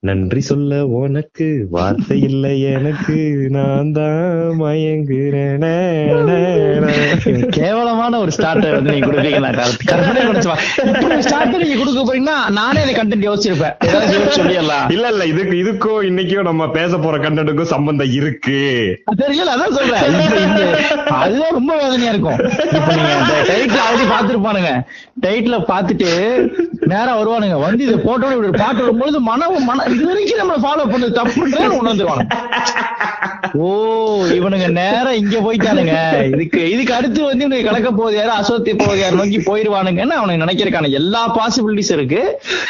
நன்றி சொல்ல உனக்கு வார்த்தை இல்லை எனக்கு. நான் தான் மயங்குறேன். கேவலமான ஒரு ஸ்டார்டர் வந்து நீங்க கொடுப்பீங்க நான் கற்ப- கற்பனை. இப்படி ஸ்டார்டர் நீங்க கொடுக்க போறீங்கன்னா நானே இந்த கண்டென்ட் யோசிச்சிருப்பேன். சொல்லிடலாம். இல்ல இல்ல இதுக்கு இதுக்கும் இன்னைக்கும் நம்ம பேச போற கண்டனுக்கும் சம்பந்தம் இருக்கு. தெரியல அதான் சொல்றேன். அதுதான் ரொம்ப வேதனையா இருக்கும். இப்ப நீங்க டைட்டில் ஆல்ரெடி பாத்துருப்பானுங்க டைட்டில பாத்துட்டு நேரா வருவானுங்க. வந்து இதை போட்டோட இப்படி பாட்டு வரும்பொழுது மனம் மன இது வரைக்கும் நம்ம ஃபாலோ பண்ணது தப்புன்றத உணர்ந்துருவாங்க. ஓ இவனுங்க நேரா இங்க போயிட்டானுங்க. இதுக்கு இதுக்கு அடுத்து வந்து இவனுக்கு கலக்க போகுது யாரு? அசோத்தி போகுது யாரு நோக்கி போயிருவானுங்கன்னு அவனுக்கு நினைக்கிறக்கான எல்லா பாசிபிலிட்டிஸ் இருக்கு.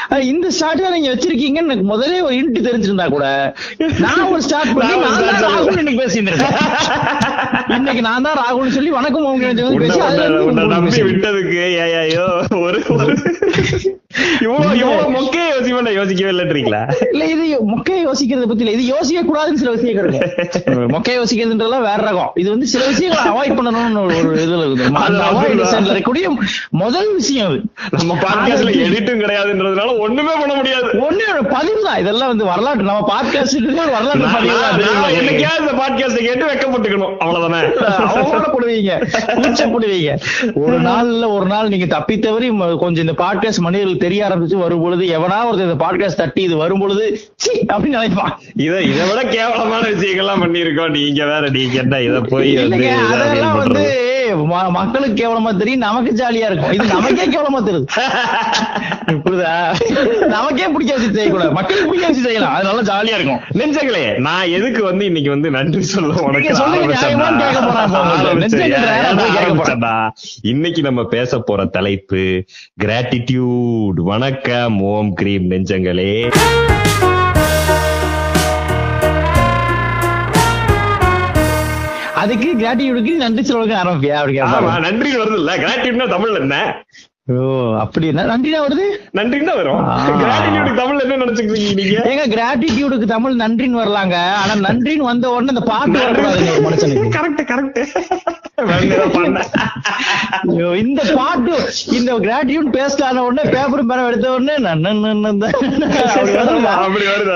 ஆனா இந்த ஸ்டார்ட் நீங்க வச்சிருக்கீங்கன்னு எனக்கு முதலே ஒரு இன்ட்டு தெரிஞ்சிருந்தா கூட நான் ஒரு ஸ்டார்ட் பண்ணி நான் ராகுல் இன்னைக்கு பேசியிருந்திருக்கேன் இன்னைக்கு நான் தான் ராகுல்னு சொல்லி வணக்கம் உன்னை- பேசி விட்டதுக்கு ஏய்யோ ஒரு மொக்கைய யோசிக்க யோசிக்கவே இல்லைன்றீங்களா இல்ல இது மொக்கையை யோசிக்கிறத பத்தி இல்ல. இது யோசிக்க கூடாதுன்னு சில விஷயங்கள் இருக்கு. மொக்கையை யோசிக்கிறதுன்றதெல்லாம் வேற ரகம். இது வந்து சில விஷயங்களை அவாய்ட் பண்ணணும்னு ஒரு ஒரு இதுல இருக்குது முதல் விஷயம் அது நம்ம பாட்காஸ்ட்ல எடிட்டும் கிடையாதுன்றதுனால ஒண்ணுமே பண்ண முடியாது. ஒண்ணு பதிவு தான். இதெல்லாம் வந்து வரலாற்று நம்ம பாட்காஸ்ட் வரலாற்று நான் பதிவு நான் தான் என்னைக்காவது இந்த பாட்காஸ்ட கேட்டு வெக்கப்பட்டுக்கணும். அவ்வளவுதானே? அவமானப்படுவீங்க கூச்சப்படுவீங்க ஒரு நாள்ல ஒரு நாள் நீங்க தப்பி தவறி கொஞ்சம் இந்த பாட்காஸ்ட் மனிதர்களுக்கு தெரிய ஆரம்பிச்சு வரும் பொழுது எவனா ஒருத்தர் இந்த பாட்காஸ்ட் தட்டி இது வரும் பொழுது அப்படின்னு நினைப்பான். இத இதை விட கேவலமான விஷயங்கள்லாம் பண்ணிருக்கோம் நீங்க வேற நீங்க என்ன இத போய் வந்து மக்களுக்கு கேவலமா தெரியும் நமக்கு ஜாலியா இருக்கும். இது நமக்கே கேவலமா தெரியுது. புரியுதா? நமக்கே பிடிக்காது செய்யக்கூடாது. மக்களுக்கு பிடிக்காது செய்யலாம். அது நல்லா ஜாலியா இருக்கும். நெஞ்சங்களே. நான் எதுக்கு வந்து இன்னைக்கு வந்து நன்றி சொல்ல உனக்கு இன்னைக்கு நம்ம பேச போற தலைப்பு கிராட்டிடியூட் வணக்கம் ஓம் கிரீம் நெஞ்சங்களே. அதுக்கு கிராட்டிடியூடுக்கு நன்றி சொல்லுங்க ஆரம்பியா அப்படி நன்றி வருது இல்ல கிராட்டிடியூட்னா தமிழ்ல என்ன? ஓ அப்படி வருது? நன்றின்னு தான் வரும். ஆ. கிராட்டிடியூட் தமிழ்ல என்ன நினைச்சுக்கிறீங்க நீங்க? ஏங்க கிராட்டிடியூடுக்கு தமிழ் நன்றின்னு வரலாங்க. ஆனா நன்றின்னு வந்த உடனே அந்த பாட்டு வரக்கூடாதுங்க ஒரு மனுஷனுக்கு கரெக்ட் இந்த பாட்டு இந்த கிராட்டிடியூட் பேஸ்ட் ஆன உடனே பேப்பரும் பேரம் எடுத்த உடனே வருது?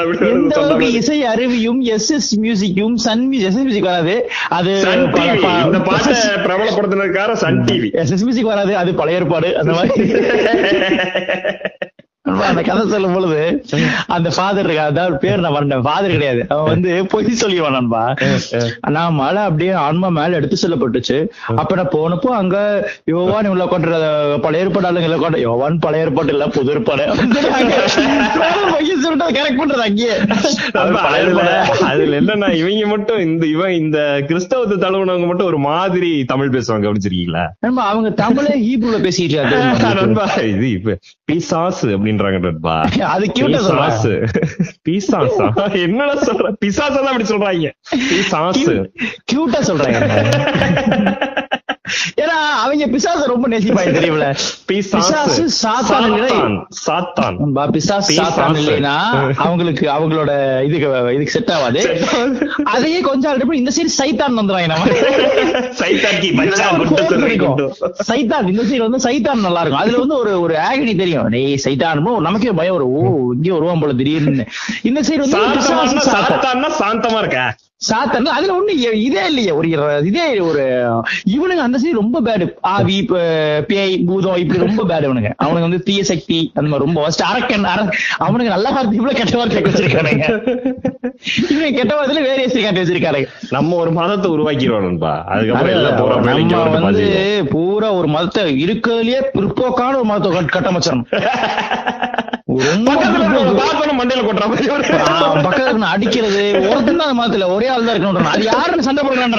வருது? சொன்ன அளவுக்கு. இசை அருவியும் எஸ் எஸ் மியூசிக்கும் Sun music S S music வராது. அது இந்த பாட்டை பிரபலப்படுத்தினதுக்காக Sun TV S S music வராது. அது பழைய ஏற்பாடு. அந்த மாதிரி அந்த கதை சொல்லும் பொழுது அந்த ஃபாதர் இருக்கா அதாவது பேர் நான் வரேன் ஃபாதர் கிடையாது. அவன் வந்து பொய் சொல்லிடுவான் நண்பா. நான் மழை அப்படியே ஆன்மா மேல எடுத்து செல்லப்பட்டுச்சு. அப்ப நான் போனப்போ அங்க யோவான் உள்ள கொண்ட பழைய ஏற்பாடு ஆளுங்களை கொண்ட யோவான் பழைய ஏற்பாடு இல்ல புது ஏற்பாடு. பொய் சொல்லிட்டு கரெக்ட் பண்றது அங்கேயே. பழைய அதுல என்னன்னா இவங்க மட்டும் இந்த இவன் இந்த கிறிஸ்தவத்தை தழுவுனவங்க மட்டும் ஒரு மாதிரி தமிழ் பேசுவாங்க கவனிச்சிருக்கீங்களா? நண்பா அவங்க தமிழே ஹீப்ரூல பேசிட்டு இருக்காங்க. இது இப்ப பிசாசு அப்படின்றாங்க நண்பா அது கியூட்டா பிசாசு பிசாசா என்னடா சொல்ற? பிசாசா தான் அப்படி சொல்றாங்க. பிசாசு கியூட்டா சொல்றாங்க. ஏன்னா அவங்க பிசாசு ரொம்ப நேசிப்பாங்க தெரியுமில பிசாசு. சாத்தான் சாத்தான். பிசாசு. சாத்தான் இல்லைன்னா அவங்களுக்கு அவங்களோட இதுக்கு இதுக்கு செட் ஆகாது அதையே கொஞ்சம் ஆல்ரெடி இந்த சைடு சைத்தான் வந்துருவாங்க நம்ம சைத்தான் ஒரு இந்த சைடு வந்து சைத்தான் நல்லா இருக்கும். அதுல வந்து ஒரு ஒரு ஆகனி தெரியும். டேய் சைத்தான் நமக்கே பயம் வரும். ஓ இங்கே வருவான் போல திடீர்னு. இந்த சைடு வந்து சாந்தமா இருக்க? சாத்தன் அதுல ஒண்ணு இதே இல்லையே ஒரு இதே ஒரு இவனுங்க அந்த சைடு ரொம்ப பேடு ஆவி பேய் பூதம் இப்படி ரொம்ப பேடு இவனுங்க. அவனுக்கு வந்து தீய சக்தி அந்த மாதிரி ரொம்ப worst. அரக்கன் அர அவனுக்கு நல்ல வார்த்தை இவ்வளவு கெட்ட வார்த்தை வச்சிருக்கானுங்க இவங்க கெட்ட வார்த்தையில வேரியேஷன் காட்டி வச்சிருக்கானுங்க. நம்ம ஒரு மதத்தை உருவாக்கிடுவோம் நண்பா அதுக்கப்புறம் வந்து. பூரா ஒரு மதத்தை இருக்கிறதுலயே பிற்போக்கான ஒரு மதத்தை கட்ட- கட்டமைச்சிடணும். அடிக்கிறது ஒருத்தன் தான் மதத்துல ஒரே ஆள் தான் இருக்கணும் அது யாருன்னு சண்டை போடுறான்.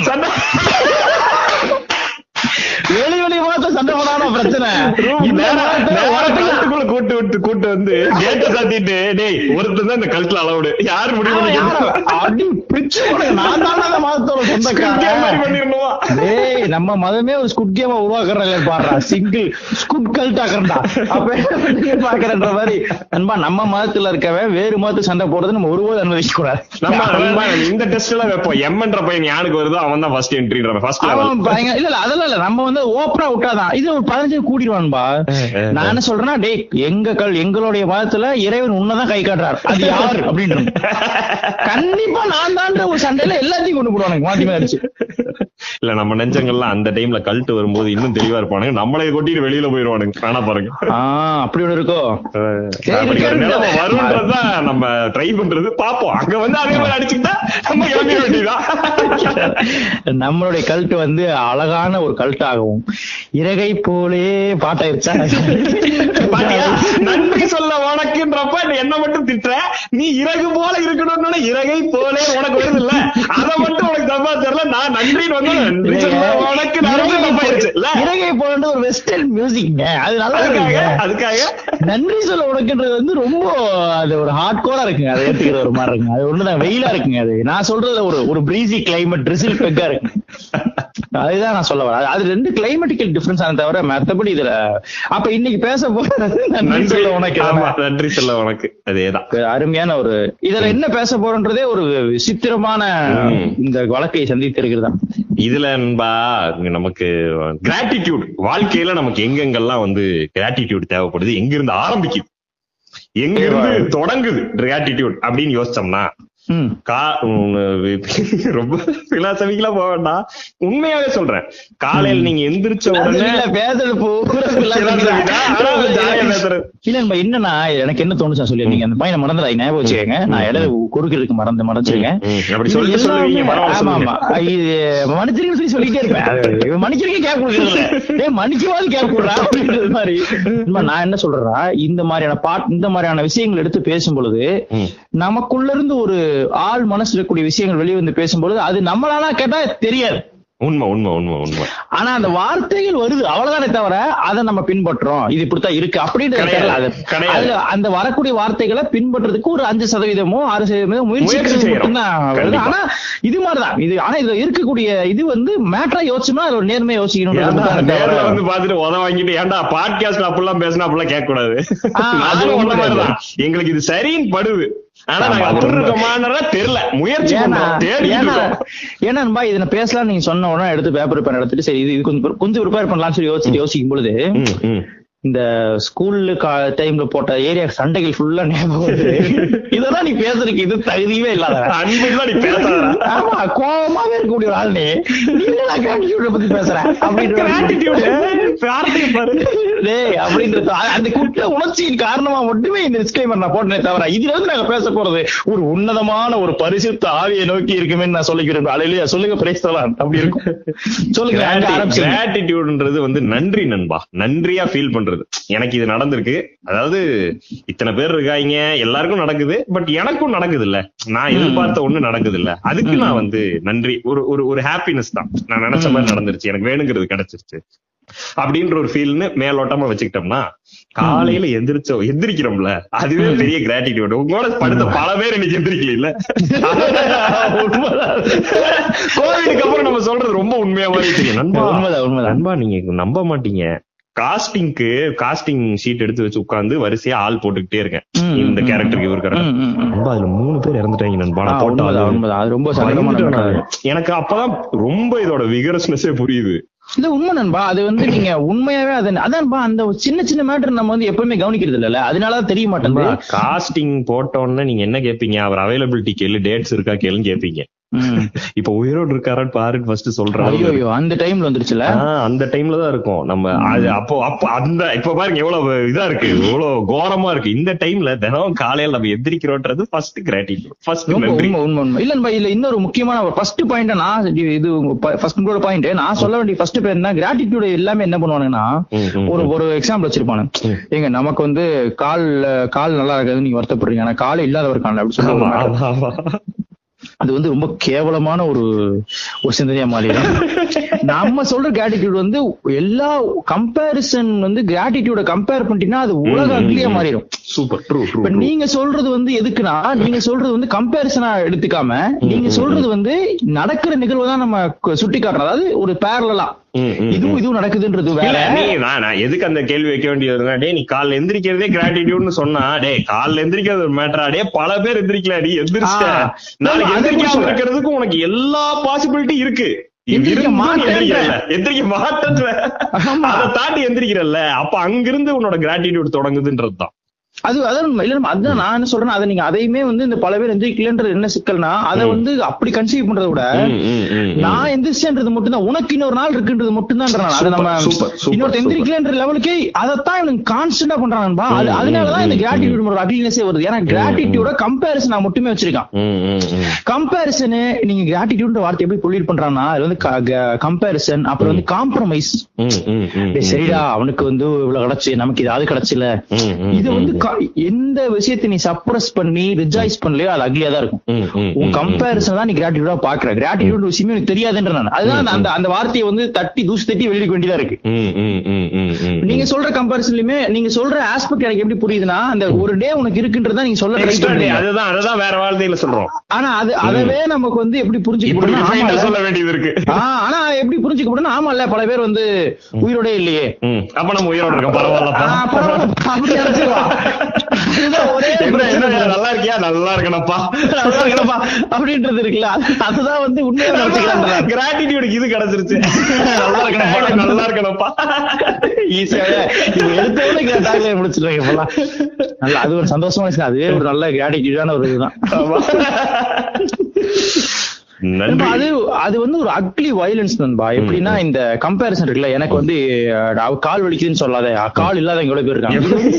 வெளி வெளி மதத்தை சண்டை போடாம பிரச்சனை. Room இந்த நேரா- மதத்தை நேரா ஒருத்தன் கழுத்துக்குள்ள கூட்டு விட்டு கூட்டு வந்து கேட்ட சாத்திட்டு டேய் ஒருத்தன் தான் இந்த கழுத்துல அளவுடு. யாரு முடிவு? அடி பிச்சு. நான் தானே மதத்தோட சொந்தக்காரன். பண்ணிடணுமா? டேய் நம்ம மதமே ஒரு ஸ்குட் கேமா உருவாக்குறாங்க பாடுறா. சிங்கிள் ஸ்குட் கல்ட் ஆக்குறா அப்ப பாக்குறன்ற மாதிரி. நண்பா நம்ம மதத்துல இருக்கவன் வேறு மதத்துக்கு சண்டை போடுறது நம்ம ஒருபோது அனுமதிக்க கூடாது. நம்ம இந்த டெஸ்ட் எல்லாம் வைப்போம். எம்ன்ற பையன் யாருக்கு வருதோ அவன் தான் ஃபர்ஸ்ட் என்ட்ரின்ற ஃபர்ஸ்ட் இல்ல அதெல்லாம் இல்ல. நம்ம வந்து ஓப்பரா விட்டாதான். இது ஒரு பதினஞ்சு கூட்டிடுவான்பா நான் என்ன சொல்றேன்னா டேய் எங்க கல் எங்களுடைய மதத்துல இறைவன் உன்னதான் கை காட்டுறாரு. அது யாரு? அப்படின்னு. கண்டிப்பா நான் தான் ஒரு சண்டையில எல்லாத்தையும் கொண்டு போடுவானுங்க மாத்தி மாறிச்சு இல்ல நம்ம நெஞ்சங்கள்லாம் அந்த டைம்ல கல்ட்டு வரும்போது இன்னும் தெளிவா இருப்பானுங்க. நம்மளே கொட்டிட்டு வெளியில போயிருவானுங்க வேணா பாருங்க. ஆஹ் அப்படி ஒண்ணு இருக்கோ? வரும்ன்றதுதான் நம்ம ட்ரை பண்றது? பாப்போம் அங்க வந்து அதே மாதிரி அடிச்சுக்கிட்டா நம்ம கிளம்பிட வேண்டியதான் நம்மளுடைய கல்ட்டு வந்து அழகான ஒரு கல்ட் ஆகவும் இறகை போலே பாட்டாயிருச்சா? நன்றி சொல்ல உனக்குன்றப்ப என்ன மட்டும் திட்டுற. நீ இறகு போல இருக்கணும்னு இறகை போல உனக்கு வருது இல்ல அத மட்டும் உனக்கு தப்பா தெரியல. நான் நன்றின்னு வந்து நன்றி சொல்ல உனக்கு இறகை போல ஒரு வெஸ்டர்ன் மியூசிக் அது நல்லா இருக்குங்க. அதுக்காக? நன்றி சொல்ல உனக்குன்றது வந்து ரொம்ப அது ஒரு ஹார்ட் கோரா இருக்குங்க. அதை ஏத்துக்கிற ஒரு மாதிரி இருக்குங்க. அது ஒண்ணுதான் வெயிலா இருக்குங்க அது. நான் சொல்றதுல ஒரு ஒரு பிரீசி கிளைமேட் ட்ரிசில் பெக்கா இருக்கு அதுதான் நான் சொல்ல வரேன். அது ரெண்டு கிளைமேட்டிக்கல் டிஃபரன்ஸ் ஆன தவிர மத்தபடி இதுல அப்ப இன்னைக்கு பேச போறது நன்றி சொல்ல உனக்கு. ஆமா நன்றி சொல்ல உனக்கு. அதேதான். அருமையான ஒரு இதுல என்ன பேச போறோன்றதே ஒரு விசித்திரமான. இந்த வழக்கை சந்தித்து இருக்கிறதா இதுல நண்பா நமக்கு கிராட்டிடியூட் வாழ்க்கையில நமக்கு எங்கெங்கெல்லாம் வந்து கிராட்டிடியூட் தேவைப்படுது எங்க இருந்து ஆரம்பிக்குது எங்க இருந்து தொடங்குது கிராட்டிடியூட் அப்படின்னு யோசிச்சோம்னா ரொம்ப பிலாசபிக்கலா போக வேண்டாம். உண்மையாவே சொல்றேன். காலையில நீங்க எந்திரிச்ச உடனே இல்ல, என்னன்னா எனக்கு என்ன தோணுச்சா சொல்லி நீங்க அந்த பையனை மறந்துடா ஞாபகம் வச்சுக்கோங்க. நான் இடையில குறுக்கிறதுக்கு மறந்து மறைச்சிருக்கேன். அப்படி இது மன்னிச்சிருக்கேன்னு சொல்லி சொல்லிட்டே இருப்பேன். அது மன்னிச்சிருக்கே கேட்க கொடுக்கறது ஏ மன்னிக்கவாது கேட்க கொடுறா அப்படின்றது மாதிரி. நான் என்ன சொல்றேன்னா இந்த மாதிரியான பாட் இந்த மாதிரியான விஷயங்கள் எடுத்து பேசும் பொழுது. நமக்குள்ள இருந்து ஒரு ஆள் மனசுல இருக்கக்கூடிய விஷயங்கள் வெளியே வந்து பேசும்பொழுது அது நம்மளால கேட்டா தெரியாது. உண்மை உண்மை உண்மை உண்மை. ஆனா அந்த வார்த்தைகள் வருது. அவ்வளவுதானே தவிர அதை நம்ம பின்பற்றோம். இது இப்படித்தான் இருக்கு. அப்படின்றது கிடையாது. தெரியல. அது கிடையாது. அதுல அந்த வரக்கூடிய வார்த்தைகளை பின்பற்றதுக்கு ஒரு அஞ்சு சதவீதமோ ஆறு சதவீதமோ முயற்சி. ஆனா இது மாதிரிதான். இது ஆனா இதுல இருக்கக்கூடிய இது வந்து மேட்டரா யோசிச்சோம்னா அது ஒரு நேர்மையா யோசிக்கணும் வந்து பாத்துட்டு உத வாங்கிட்டு ஏன்டா பாட்காஸ்ட் அப்படிலாம் பேசினா அப்படிலாம் கேட்க கூடாது. எங்களுக்கு இது சரின்னு படுது. பேசலாம் நீங்க சொன்ன உடனே எடுத்து பேப்பர் பேன் எடுத்துட்டு சரி இது கொஞ்சம் கொஞ்சம் ப்ரிப்பேர் பண்ணலாம்னு சொல்லி யோசிச்சு யோசிக்கும் பொழுது. இந்த ஸ்கூல்ல டைம்ல போட்ட ஏரியா சண்டைகள் ஃபுல்லா ஞாபகம் இதெல்லாம் நீ பேசுறதுக்கு இது தகுதியே இல்லாத அன்புதான் நீ பேசாதடா. ஆமா கோபமாவே இருக்கக்கூடிய ஒரு ஆள் நீ என்னடா gratitude பத்தி பேசுற? அப்படின்ற. டேய் அப்படின்றது அந்த குற்ற உணர்ச்சியின் காரணமா மட்டுமே இந்த டிஸ்கிளைமர் நான் போட்டேனே தவிர இதுல இருந்து நாங்க பேச போறது ஒரு உன்னதமான ஒரு பரிசுத்த ஆவியை நோக்கி இருக்குமே நான் சொல்லிக்கிறேன். அலையிலேயே? சொல்லுங்க பிரேஸ்தலான் அப்படி இருக்கும். சொல்லுங்க gratitudeன்றது வந்து நன்றி நண்பா. நன்றியா ஃபீல் பண்றது. எனக்கு இது நடந்திருக்கு. அதாவது இத்தனை பேர் இருக்காங்க எல்லாருக்கும் நடக்குது பட் எனக்கும் நடக்குது இல்ல நான் எதிர்பார்த்த ஒண்ணு நடக்குது இல்ல அதுக்கு நான் வந்து நன்றி. ஒரு ஒரு ஒரு ஹாப்பினஸ் தான். நான் நினைச்ச மாதிரி நடந்துருச்சு. எனக்கு வேணுங்கிறது கிடைச்சிருச்சு. அப்படின்ற ஒரு ஃபீல்னு மேலோட்டமா வச்சுக்கிட்டோம்னா காலையில எந்திரிச்சோ எந்திரிக்கிறோம்ல. அதுவே பெரிய கிராட்டிடியூட் உங்களோட படுத்த பல பேர் இன்னைக்கு எந்திரிக்கல இல்ல கோவிடுக்கு அப்புறம் நம்ம சொல்றது ரொம்ப உண்மையா மாதிரி தெரியும். நண்பா உண்மைதான் உண்மைதான். நண்பா நீங்க நம்ப மாட்டீங்க. காஸ்டிங்க்கு காஸ்டிங் ஷீட் எடுத்து வச்சு உட்கார்ந்து வரிசையா ஆள் போட்டுக்கிட்டே இருக்கேன். இந்த கேரக்டருக்கு இவர். நண்பா அதுல மூணு பேர் இறந்துட்டாங்க நண்பா. ரொம்ப. எனக்கு அப்பதான் ரொம்ப இதோட விகரஸ்னஸே புரியுது. இல்ல உண்மை நண்பா. அது வந்து நீங்க உண்மையாவே அது அதான்பா அந்த சின்ன சின்ன மேட்டர் நம்ம வந்து எப்பவுமே கவனிக்கிறது இல்ல அதனால தெரிய மாட்டேங்குது. காஸ்டிங் போட்டோன்னு நீங்க என்ன கேப்பீங்க? அவர் அவைலபிலிட்டி கேளு டேட்ஸ் இருக்கா கேளுன்னு கேப்பீங்க. இப்ப உயிரோடு இருக்காரான்னு பாருன்னு ஃபர்ஸ்ட் ஐயோ அந்த டைம்ல வந்துருச்சுல? அந்த டைம்ல தான் இருக்கும். நம்ம அது அப்போ அப்போ அந்த இப்ப பாருங்க எவ்வளவு இதா இருக்கு எவ்வளவு கோரமா இருக்கு. இந்த டைம்ல தினம் காலையில நம்ம எந்திரிக்கிறோன்றது ஃபர்ஸ்ட் கிராட்டிடியூட் ஃபர்ஸ்ட் உண்மை உண்மை இல்ல இதுல இன்னொரு முக்கியமான ஃபர்ஸ்ட் பாயிண்ட் நான் இது- ஃபர்ஸ்ட் பாயிண்ட் நான் சொல்ல வேண்டிய ஃபர்ஸ்ட் பேர் என்ன கிராட்டிடியூட் எல்லாமே என்ன பண்ணுவானுங்கன்னா ஒரு ஒரு எக்ஸாம்பிள் வச்சிருப்பானு. ம். ஏங்க நமக்கு வந்து கால் கால் நல்லா இருக்காது நீங்க வருத்தப்படுறீங்க. ஆனா கால் இல்லாதவர் காணல அப்படி சொல்லி அது வந்து ரொம்ப கேவலமான ஒரு ஒரு சிந்தனையா மாறிடும். நம்ம சொல்ற கிராட்டிடியூட் வந்து எல்லா கம்பேரிசன் வந்து கிராட்டிடியூட கம்பேர் பண்ணிட்டீங்கன்னா அது உலக அக்லியா. மாறிடும். சூப்பர் ட்ரூ இப்ப நீங்க சொல்றது வந்து எதுக்குன்னா நீங்க சொல்றது வந்து கம்பேரிசனா எடுத்துக்காம நீங்க சொல்றது வந்து நடக்கிற நிகழ்வு தான் நம்ம சுட்டி காட்டுறோம் அதாவது ஒரு பேரலா இதுவும் இதுவும் நடக்குதுன்றது வேற. நீ நான் எதுக்கு அந்த கேள்வி வைக்க வேண்டியதுன்னா டே நீ காலைல எந்திரிக்கிறதே கிராட்டிடியூட்னு சொன்னா டே காலைல எந்திரிக்கிறது ஒரு மேட்டரா டே பல பேர் எந்திரிக்கல நீ எந்திரிச்சிட்ட ஆ. நாளைக்கு அது எந்திரிக்காம புரிச்சுக்கிறேன். இருக்கிறதுக்கு உனக்கு எல்லா பாசிபிலிட்டி இருக்கு. எந்திரிக்க ஆமா. அதை தாண்டி எந்திரிக்கிறல்ல. அப்ப அங்கிருந்து உன்னோட கிராட்டிடியூட் தொடங்குதுன்றதுதான். அது அதான். இல்ல அதான் நான் என்ன சொல்றேன் அதை நீங்க அதையுமே வந்து இந்த பல பேர் எந்திரிக்கலன்றது என்ன சிக்கல்னா அதை வந்து அப்படி கன்சீவ் பண்றதை விட. நான் எந்திரிச்சேன்றது மட்டும்தான் உனக்கு இன்னொரு நாள் இருக்குன்றது மட்டும்தான் அதை Super, நம்ம இன்னொரு. எந்திரிக்கலன்ற லெவலுக்கே அதைத்தான் இவனுக்கு கான்ஸ்டன்டா பண்றான்பா அது அதனாலதான் இந்த கிராட்டிடியூட் ஒரு அக்லினஸே வருது ஏன்னா கிராட்டிடியூட கம்பேரிசன் நான் மட்டுமே வச்சிருக்கான். கம்பேரிசனு நீங்க கிராட்டிடியூட் வார்த்தை எப்படி பொல்யூட் பண்றான்னா அது வந்து கம்பேரிசன் அப்புறம் வந்து காம்ப்ரமைஸ். சரிடா அவனுக்கு வந்து இவ்வளவு கிடைச்சு நமக்கு இது அது கிடைச்சல இது வந்து எந்த விஷயத்தை நீ சப்ரஸ் பண்ணி ரிஜாய்ஸ் பண்ணலையோ அது அக்லியா தான் இருக்கும். உன் கம்பேரிசன் தான் நீ கிராட்டிடியூடா பாக்குற கிராட்டிடியூட் விஷயமே எனக்கு தெரியாதுன்ற நான். அதுதான் அந்த- அந்த வார்த்தையை வந்து தட்டி தூசி தட்டி வெளியிட வேண்டியதா இருக்கு. ம், ம், ம், ம், ம். நீங்க சொல்ற கம்பேரிசன்லயுமே நீங்க சொல்ற ஆஸ்பெக்ட் எனக்கு எப்படி புரியுதுன்னா அந்த ஒரு டே உனக்கு இருக்குன்றதா நீங்க சொல்ல அதுதான் அதுதான் வேற வார்த்தையில சொல்றோம். ஆனா அது அதவே நமக்கு வந்து எப்படி புரிஞ்சுக்க. சொல்ல வேண்டியது இருக்கு. ஆனா எப்படி புரிஞ்சுக்க முடியும்னா ஆமால்ல பல பேர் வந்து உயிரோடே இல்லையே. அப்ப நம்ம உயிரோட இருக்கோம். பரவாயில்ல, நல்லா இருக்கியா? நல்லா இருக்கணப்பா நல்லா இருக்கணும்ப்பா, அப்படின்றது இருக்குல்ல. அது- அதுதான் வந்து உண்மையா கிராட்டிடியூடுக்கு இது கிடைச்சிருச்சு. நல்லா இருக்கணும்ப்பா நல்லா இருக்கணும்ப்பா. ஈஸியாவே இது எடுத்தவொடனே கேட்டாங்களே முடிச்சிருக்காங்க இப்பெல்லாம். நல்ல அது ஒரு சந்தோஷமா அதுவே ஒரு நல்ல கிராட்டிடியூடான ஒரு இதுதான். அது அது வந்து ஒரு அக்லி வயலன்ஸ் நண்பா. எப்படின்னா இந்த கம்பேரிசன் இருக்குல்ல எனக்கு வந்து கால் வலிக்குதுன்னு சொல்லாத கால் இல்லாத எவ்வளவு பேர் இருக்காங்க.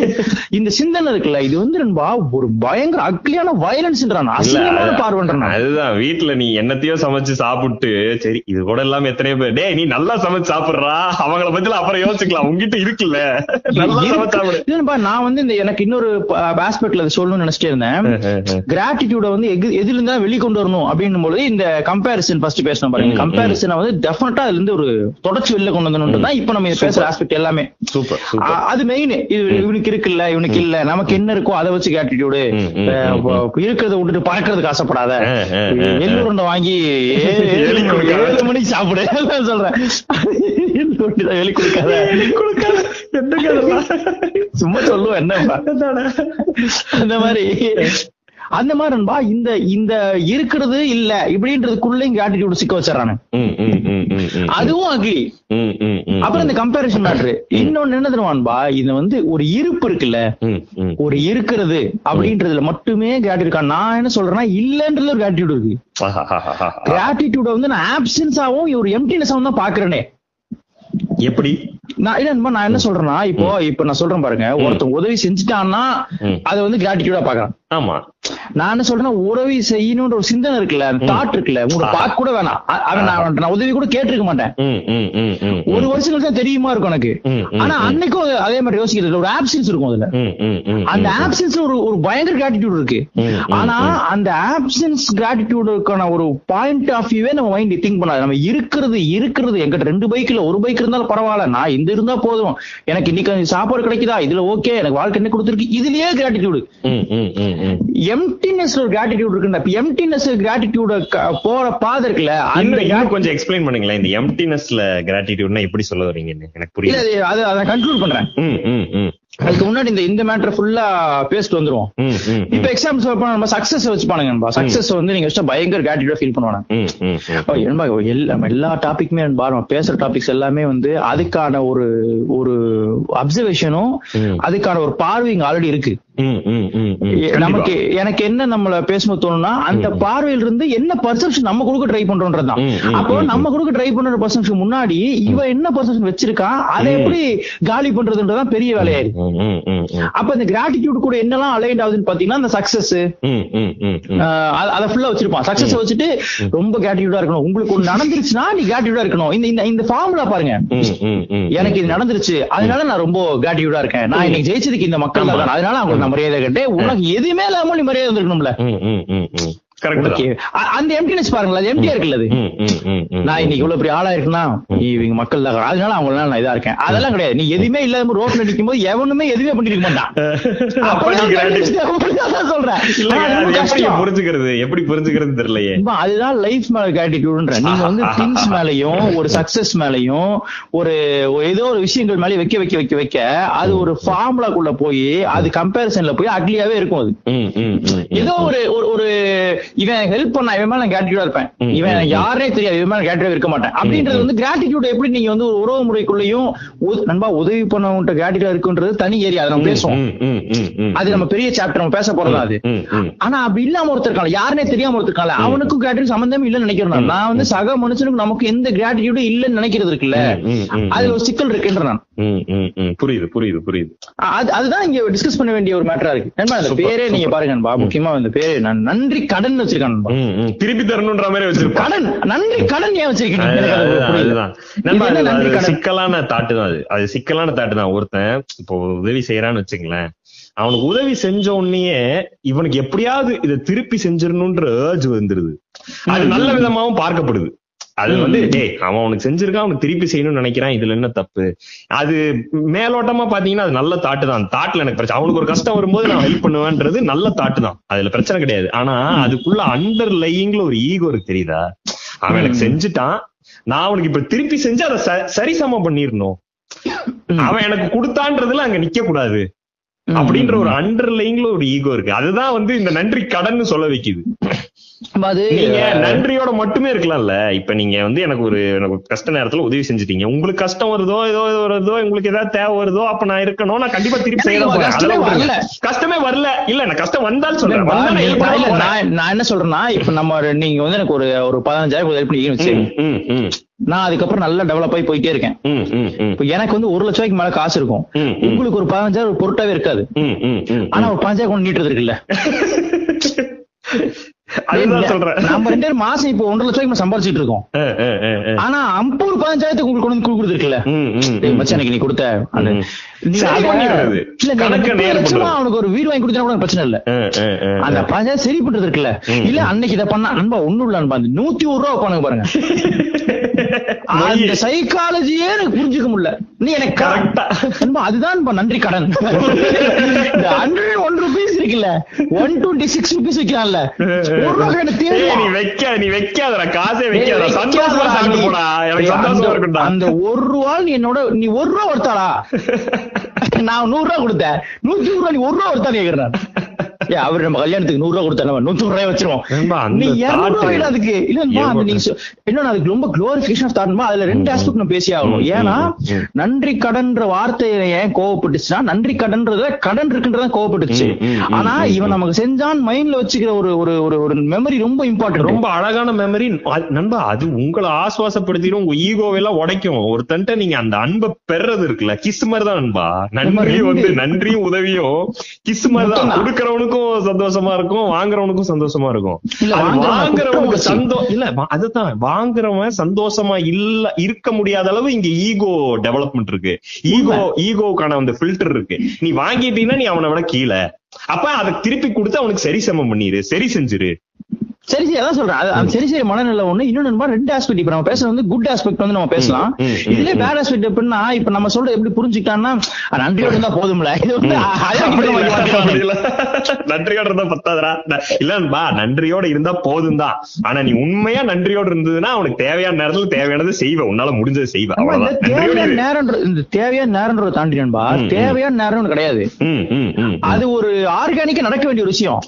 இந்த சிந்தனை இருக்குல்ல இது வந்து நண்பா ஒரு பயங்கர அக்லியான வயலன்ஸ்ன்றான் அசிங்கமான பார்வைன்றான் அதுதான் வீட்டுல நீ என்னத்தையோ சமைச்சு சாப்பிட்டு சரி இது கூட இல்லாம எத்தனையோ பேர் டேய் நீ நல்லா சமைச்சு சாப்பிடுறா அவங்கள பத்தி அப்புறம் யோசிக்கலாம் உங்ககிட்ட இருக்குல்ல. நல்லா நான் வந்து இந்த எனக்கு இன்னொரு ஆஸ்பெக்ட்ல சொல்லணும்னு நினைச்சிட்டே இருந்தேன். கிராட்டிடியூட வந்து எது- எதுல இருந்தா வெளிக்கொண்டு வரணும் அப்படின்னும் பொழுது இந்த கம்பேரிசன் ஃபர்ஸ்ட் பேசணும் பாருங்க. கம்பேரிசனை வந்து டெஃபினட்டா அதுல இருந்து ஒரு தொடர்ச்சி வெளில கொண்டு வரணும் தான் இப்ப நம்ம பேசுற ஆஸ்பெக்ட் எல்லாமே. சூப்பர் அது மெயின் இது இவனுக்கு இருக்குல்ல இவனுக்கு இல்ல. நமக்கு என்ன இருக்கோ அதை வச்சு ம், இருக்கிறத விட்டுட்டு பறக்கிறதுக்கு ஆசைப்படாத. எள்ளுருண்டை வாங்கி ஏழு கொடுக்காத. மணிக்கு சாப்பிடு. சொல்றேன். வெளி கொடுக்காத. அதெல்லாம்? சும்மா சொல்லுவேன் என்ன அந்த மாதிரி. அந்த மாதிரி நண்பா இந்த இந்த இருக்கிறது இல்ல இப்படின்றதுக்குள்ளேயும் கிராட்டிடியூட் சிக்க வச்சிடறானு. அதுவும் அக்லி. அப்புறம் இந்த கம்பேரிசன் மேட்ரு இன்னொன்னு என்ன தெரியுமான்பா இது வந்து ஒரு இருப்பு இருக்குல்ல. ஒரு இருக்கிறது அப்படின்றதுல மட்டுமே கிராட்டிடியூட் நான் என்ன சொல்றேன்னா இல்லன்றதுல ஒரு கிராட்டிடியூட் இருக்கு. கிராட்டிடியூட வந்து நான் ஆப்சன்ஸாவும் ஒரு எம்டினஸாவும் தான் பாக்குறேனே எப்படி நான் இல்ல நண்பா, நான் என்ன சொல்றேன்னா இப்போ இப்ப நான் சொல்றேன் பாருங்க. ஒருத்தன் உதவி செஞ்சுட்டான்னா. அதை வந்து கிராட்டிடியூடா பாக்குறான் ஆமா. நான் என்ன சொல்றேன்னா உதவி செய்யணும்ன்ற ஒரு சிந்தனை இருக்குல்ல தாட் இருக்குல்ல உங்களுக்கு பார்க்க கூட வேணாம். அவன் நான் உதவி கூட கேட்டிருக்க மாட்டேன். ஒரு வருஷம் கழிச்சு தெரியுமா இருக்கும் எனக்கு. ஆனா அன்னைக்கும் அதே மாதிரி யோசிக்கிறது ஒரு ஆப்சன்ஸ் இருக்கும் அதுல. அந்த ம். ஆப்சன்ஸ்ல ஒரு ஒரு பயங்கர கிராட்டிடியூட் இருக்கு. ஆனா அந்த ஆப்சன்ஸ் கிராட்டிடியூடுக்கான ஒரு பாயிண்ட் ஆஃப் வியூவே நம்ம மைண்ட் திங்க் பண்ணாது. நம்ம இருக்கிறது இருக்கிறது எங்கிட்ட ரெண்டு பைக் இல்ல ஒரு பைக் இருந்தாலும் பரவாயில்ல. நான் இந்த இருந்தா போதும். எனக்கு இன்னைக்கு சாப்பாடு கிடைக்குதா? இதுல ஓகே எனக்கு வாழ்க்கை என்ன கொடுத்துருக்கு? இதுலயே கிராட்டிடியூடு ம், ம், ம், ம். எம்டினஸ் ஒரு கிராட்டிடியூட் இருக்கு இப்ப எம்டினஸ் கிராட்டிடியூட போற பாதை இருக்குல்ல அந்த கொஞ்சம் எக்ஸ்பிளைன் பண்ணுங்களேன். இந்த எம்டினஸ்ல கிராட்டிடியூட்னா எப்படி சொல்ல வரீங்கன்னு எனக்கு புரியல. அது- அது கன்க்ளூட் பண்றேன். அதுக்கு முன்னாடி இந்த இந்த மேட்டர் ஃபுல்லா பேசிட்டு வந்துருவோம் இப்ப எக்ஸாம்பிள் சொல்ல நம்ம சக்சஸ் வச்சு பாருங்க சக்சஸ் வந்து நீங்க வச்சா பயங்கர கிராட்டிடியூட் ஃபீல் பண்ணுவாங்க எல்லா எல்லா டாபிக்குமே என்பா, நம்ம பேசுற டாபிக்ஸ் எல்லாமே வந்து அதுக்கான ஒரு ஒரு அப்சர்வேஷனும். அதுக்கான ஒரு பார்வை இங்க ஆல்ரெடி இருக்கு. நமக்கு எனக்கு என்ன நம்மள பேசும்போது தோணும்னா அந்த பார்வையில இருந்து என்ன பர்செப்ஷன் நம்ம கொடுக்க ட்ரை ம், அப்போ நம்ம கொடுக்க ட்ரை பண்ற பர்செப்ஷன் முன்னாடி இவன் என்ன பர்செப்ஷன் வச்சிருக்கான் அதை எப்படி காலி பண்றதுன்றதான் பெரிய வேலையாயிருக்கு. அப்ப இந்த கிராட்டிடியூட் கூட என்னெல்லாம் அலைண்ட் ஆகுதுன்னு பாத்தீங்கன்னா அந்த சக்சஸ். அத ஃபுல்லா வச்சிருப்பான். சக்சஸ் வச்சுட்டு ரொம்ப கிராட்டிடியூடா இருக்கணும். உங்களுக்கு ஒண்ணு நடந்துருச்சுன்னா நீ கிராட்டிடியூடா இருக்கணும். இந்த இந்த ஃபார்முலா பாருங்க. எனக்கு இது நடந்துருச்சு. அதனால நான் ரொம்ப கிராட்டிடியூடா இருக்கேன். நான் இன்னைக்கு ஜெயிச்சதுக்கு இந்த மக்கள். அதனால அவங்களுக்கு மரியாதை கேட்டேன் உனக்கு எதுவுமே இல்லாம நீ மரியாதை இருக்கணும்ல அந்த எம்டினஸ் பாருங்களா எம்டியா இருக்குல்ல. நான் இன்னைக்கு இவ்வளவு பெரிய ஆளா இருக்குன்னா இவங்க மக்கள் தான். அதனால அவங்களால நான் இதா இருக்கேன். அதெல்லாம் கிடையாது. நீ எதுவுமே இல்லாம ரோட்ல நிக்கும் போது எவனுமே எதுவுமே பண்ணிருக்க மாட்டான். சொல்றேன். புரிஞ்சுக்கிறது? எப்படி புரிஞ்சுக்கிறது தெரியலையே. அதுதான் லைஃப் மேல கிராட்டிடியூட்ன்ற நீங்க வந்து திங்ஸ் மேலயும் ஒரு சக்சஸ் மேலயும் ஒரு ஏதோ ஒரு விஷயங்கள் மேல வைக்க வைக்க வைக்க வைக்க அது ஒரு ஃபார்முலாக்குள்ள போய் அது கம்பேரிசன்ல போய் அக்லியாவே இருக்கும் அது. ஏதோ ஒரு- ஒரு இவன் ஹெல்ப் பண்ணா இவன் மேல நான் கிராட்டியூடா இருப்பேன். இவன் யாரே தெரியாது இவன் மேல கிராட்டியூடா இருக்க மாட்டேன். அப்படின்றது வந்து கிராட்டிடியூட் எப்படி நீங்க வந்து ஒரு உறவு முறைக்குள்ளேயும் நண்பா உதவி பண்ணவன்ட்ட கிராட்டியூடா இருக்குன்றது தனி ஏரியா அதை நம்ம பேசுவோம். அது நம்ம பெரிய சாப்டர் நம்ம பேச போறதா அது. ஆனா அப்படி இல்லாம ஒருத்தர் இருக்காங்க யாருனே தெரியாம ஒருத்தர் இருக்காங்க அவனுக்கும் கிராட்டிடியூட் சம்பந்தமே இல்லைன்னு நினைக்கிறேன் நான். வந்து சக மனுஷனுக்கு நமக்கு எந்த கிராட்டிடியூடும் இல்லைன்னு நினைக்கிறது இருக்குல்ல அதுல ஒரு சிக்கல் இருக்குன்ற நான். புரியுது புரியுது புரியுது. அது அதுதான் இங்க டிஸ்கஸ் பண்ண வேண்டிய ஒரு மேட்டரா இருக்கு. நண்பா அந்த பேரே நீங்க. பாருங்க நண்பா. முக்கியமா இந்த பேரு நான் நன்றி கடன் வச்சிருக்கேன் நண்பா. திருப்பி தரணுன்ற மாதிரி வச்சிருப்பான் கடன் நன்றி கடன் ஏன் வச்சிருக்கீங்க? சிக்கலான தாட்டு தான் அது. அது சிக்கலான தாட்டு தான். ஒருத்தன் இப்போ உதவி செய்யறான்னு வச்சுங்களேன் அவனுக்கு உதவி செஞ்ச உடனேயே இவனுக்கு எப்படியாவது இதை திருப்பி செஞ்சிடணும்ன்ற ஏர்ஜ் வந்துருது. அது நல்ல விதமாவும் பார்க்கப்படுது. அது வந்து டேய் அவன் அவனுக்கு செஞ்சிருக்கான் அவனுக்கு திருப்பி செய்யணும்னு நினைக்கிறான் இதுல என்ன தப்பு? அது மேலோட்டமா பாத்தீங்கன்னா அது நல்ல தாட்டு தான். தாட்ல எனக்கு பிரச்சனை. அவனுக்கு ஒரு கஷ்டம் வரும்போது நான் ஹெல்ப் பண்ணுவேன்றது நல்ல தாட்டு தான். அதுல பிரச்சனை கிடையாது. ஆனா அதுக்குள்ள அண்டர் லையிங்ல ஒரு ஈகோ இருக்கு தெரியுதா? அவன் எனக்கு செஞ்சுட்டான். நான் அவனுக்கு இப்ப திருப்பி செஞ்சு அதை சரிசமம் பண்ணிடணும். அவன் எனக்கு கொடுத்தான்றதுல அங்க நிக்க கூடாது அப்படின்ற ஒரு அண்டர்லைங்ல ஒரு ஈகோ இருக்கு. அதுதான் வந்து இந்த நன்றி கடன் சொல்ல வைக்குது. நன்றியோட மட்டுமே இருக்கலாம்ல. இப்ப நீங்க வந்து எனக்கு ஒரு எனக்கு கஷ்ட நேரத்துல உதவி செஞ்சுட்டீங்க. உங்களுக்கு கஷ்டம் வருதோ ஏதோ வருதோ உங்களுக்கு ஏதாவது தேவை வருதோ அப்ப நான் இருக்கணும். நான் கண்டிப்பா திருப்பி செய்ய கஷ்டமே. வரல. கஷ்டமே வரல. இல்ல நான் கஷ்டம் வந்தாலும் சொல்றேன். நான் என்ன சொல்றேன்னா இப்ப நம்ம நீங்க வந்து எனக்கு ஒரு ஒரு பதினஞ்சாயிரம் ஹெல்ப் பண்ணி வச்சு ம், ம், ம், நான் அதுக்கப்புறம் நல்லா டெவலப் ஆகி போயிட்டே இருக்கேன். இப்ப எனக்கு வந்து ஒரு லட்ச ரூபாய்க்கு மேல காசு இருக்கும். உங்களுக்கு ஒரு பதினஞ்சாயிரம் பொருட்டாவே இருக்காது. ஆனா ஒரு பதினஞ்சாயிரம் கொண்டு நீட்டுறது இருக்குல்ல நம்ம ரெண்டு பேரும் மாசம் இப்போ ஒன்றரை லட்ச ரூபாய்க்கு சம்பாதிச்சிட்டு இருக்கோம். ஆனா ஐம்பது ஒரு பதினஞ்சாயிரத்துக்கு உங்களுக்கு கொண்டு வந்து ம். மச்சான் எனக்கு நீ கொடுத்த லட்சமா. அவனுக்கு ஒரு வீடு வாங்கி கொடுத்தா கூட பிரச்சனை இல்ல அந்த. பதினஞ்சாயிரம் சரி பண்றது இருக்குல்ல. இல்ல அன்னைக்கு இதை பண்ணா அன்பா ஒண்ணும் இல்ல அன்பா நூத்தி ஒரு ரூபா பாருங்க அந்த சைக்காலஜியே எனக்கு புரிஞ்சுக்க முடியல. நீ எனக்கு. அன்பா அதுதான் நன்றி கடன். இந்த ஹண்ட்ரட் ஒன் ருபீஸ் இருக்குல்ல ஒன் டுவெண்ட்டி சிக்ஸ் ருபீஸ் தேவையா? நீ வைக்காத நீ வைக்காதடா காசே வைக்காத சந்தோஷமா சாப்பிட்டு. போடா. எனக்கு சந்தோஷமா அந்த- இருக்கும்டா. அந்த ஒரு ரூபா நீ என்னோட நீ ஒரு ரூபா ஒருத்தாளா? நான் நூறு ரூபா கொடுத்தேன். நூத்தி ரூபா நீ ஒரு ரூபா ஒருத்தா கேக்குறேன். அவரு நம்ம கல்யாணத்துக்கு நூறு ரூபா கொடுத்தா நம்ம நூத்தி ரூபாய் வச்சிருவோம். நீ இருநூறு அதுக்கு? ஏன் நீங்க அதுக்கு ரொம்ப குளோரிபிகேஷன் ஆஃப் தாட்மா அதுல ரெண்டு ஆஸ்பெக்ட் நம்ம பேசி ஆகணும். ஏன்னா. நன்றி கடன்ற வார்த்தையில ஏன் கோவப்பட்டுச்சுன்னா நன்றி கடன்றத கடன் இருக்குன்றத கோவப்பட்டுச்சு. ஆனா இவன் நமக்கு செஞ்சான் மைண்ட்ல வச்சுக்கிற ஒரு ஒரு ஒரு ஒரு மெமரி ரொம்ப இம்பார்ட்டன்ட் ரொம்ப அழகான மெமரி நண்பா அது உங்களை ஆசுவாசப்படுத்திடும் உங்க ஈகோவெல்லாம் உடைக்கும். ஒருத்தன்ட்ட நீங்க அந்த அன்பை பெறது இருக்குல்ல கிஸ் மாதிரி தான் நண்பா. நன்றி வந்து நன்றியும் உதவியும் கிஸ் மாதிரி தான். மட்டும்தான். கொடுக்கறவனுக்கும் சந்தோஷமா இருக்கும் வாங்குறவனுக்கும் சந்தோஷமா இருக்கும். வாங்குறவனுக்கு சந்தோ இல்ல அதுதான் வாங்குறவன் சந்தோஷமா இல்ல இருக்க முடியாத அளவு இங்க ஈகோ டெவலப்மெண்ட் இருக்கு. ஈகோ ஈகோக்கான அந்த ஃபில்டர் இருக்கு. நீ வாங்கிட்டீங்கன்னா நீ அவனை விட கீழே. அப்ப அதை திருப்பி கொடுத்து அவனுக்கு சரி சமம் பண்ணிரு சரி செஞ்சிரு. சரி சரி அதான் சொல்றேன். சரி சரி மனநிலை ஒண்ணு. இன்னொன்னு ரெண்டு ஆஸ்பெக்ட் இப்ப நம்ம பேசுறது வந்து குட் ஆஸ்பெக்ட் வந்து நம்ம பேசலாம். இதுல பேட் ஆஸ்பெக்ட் எப்படின்னா இப்ப நம்ம சொல்றது எப்படி புரிஞ்சுக்கிட்டான்னா நன்றியோட இருந்தா போதும்ல. இது வந்து. நன்றியோட இருந்தா பத்தாதுடா. ந- இல்லன்பா நன்றியோட இருந்தா போதும் தான் ஆனா நீ உண்மையா நன்றியோட இருந்ததுன்னா அவனுக்கு தேவையான நேரத்துல தேவையானது செய்வ. உன்னால முடிஞ்சது செய்வ. அவ்வளவுதான். தேவையான. நேரம்ன்ற இந்த தேவையான நேரம்ன்றத தாண்டி நண்பா. தேவையான நேரம்னு கிடையாது. அது ஒரு ஆர்கானிக்கா நடக்க வேண்டிய ஒரு விஷயம்.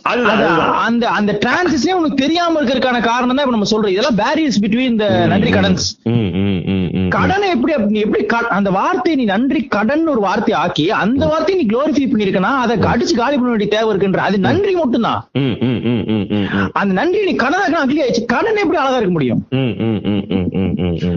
அந்த அந்த டிரான்சிஷனே உனக்கு தெரியாம இருக்கிறதுக்கான காரணம் தான் இப்ப நம்ம சொல்றோம். இதெல்லாம் பேரியர்ஸ் பிட்வீன் இந்த நன்றி கடன்ஸ். கடனை எப்படி எப்படி அந்த வார்த்தையை நீ நன்றி கடன் ஒரு வார்த்தையை ஆக்கி அந்த வார்த்தையை நீ குளோரிஃபை பண்ணிருக்கனா அதை அடிச்சு காலி பண்ண வேண்டிய தேவை இருக்குன்ற அது நன்றி மட்டும்தான் ம், ம், ம், ம், ம், ம். அந்த நன்றி நீ கடனாக அக்லி ஆயிடுச்சு கடன் எப்படி அழகா இருக்க முடியும்.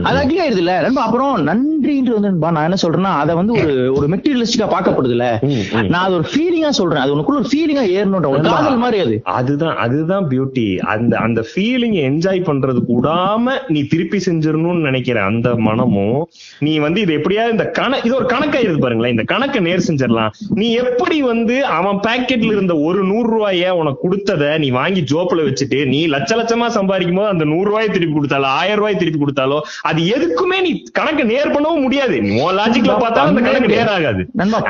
அது அக்லி ஆயிருது இல்ல நண்பா அப்புறம் நன்றின்றது வந்து நான் என்ன சொல்றேன்னா அதை வந்து ஒரு ஒரு மெட்டீரியலிஸ்டிக்கா பார்க்கப்படுதுல ம், ம். நான் அது ஒரு ஃபீலிங்கா சொல்றேன் அது உனக்குள்ள ஒரு ஃபீலிங்கா ஒரு காதல் மாதிரி அது அதுதான் அதுதான் பியூட்டி அந்த அந்த ஃபீலிங் என்ஜாய் பண்றது கூடாம நீ திருப்பி செஞ்சிடணும்னு நினைக்கிற அந்த மனமும் நீ வந்து இது எப்படியாவது இந்த கண இது ஒரு கணக்காயிருது பாருங்களேன். இந்த கணக்கை நேர் செஞ்சிடலாம். நீ எப்படி வந்து அவன் பாக்கெட்ல இருந்த ஒரு நூறு ரூபாய உனக்கு கொடுத்தத நீ வாங்கி ஜோப்புல வச்சுட்டு நீ லட்ச லட்சமா சம்பாதிக்கும் போது அந்த நூறு ரூபாய் திருப்பி கொடுத்தாலோ ஆயிரம் ரூபாய் திருப்பி கொடுத்தாலோ அது எதுக்குமே நீ கணக்கு நேர் பண்ணவும் முடியாது. லாஜிக்ல பார்த்தாலும் அந்த கணக்கு நேர் ஆகாது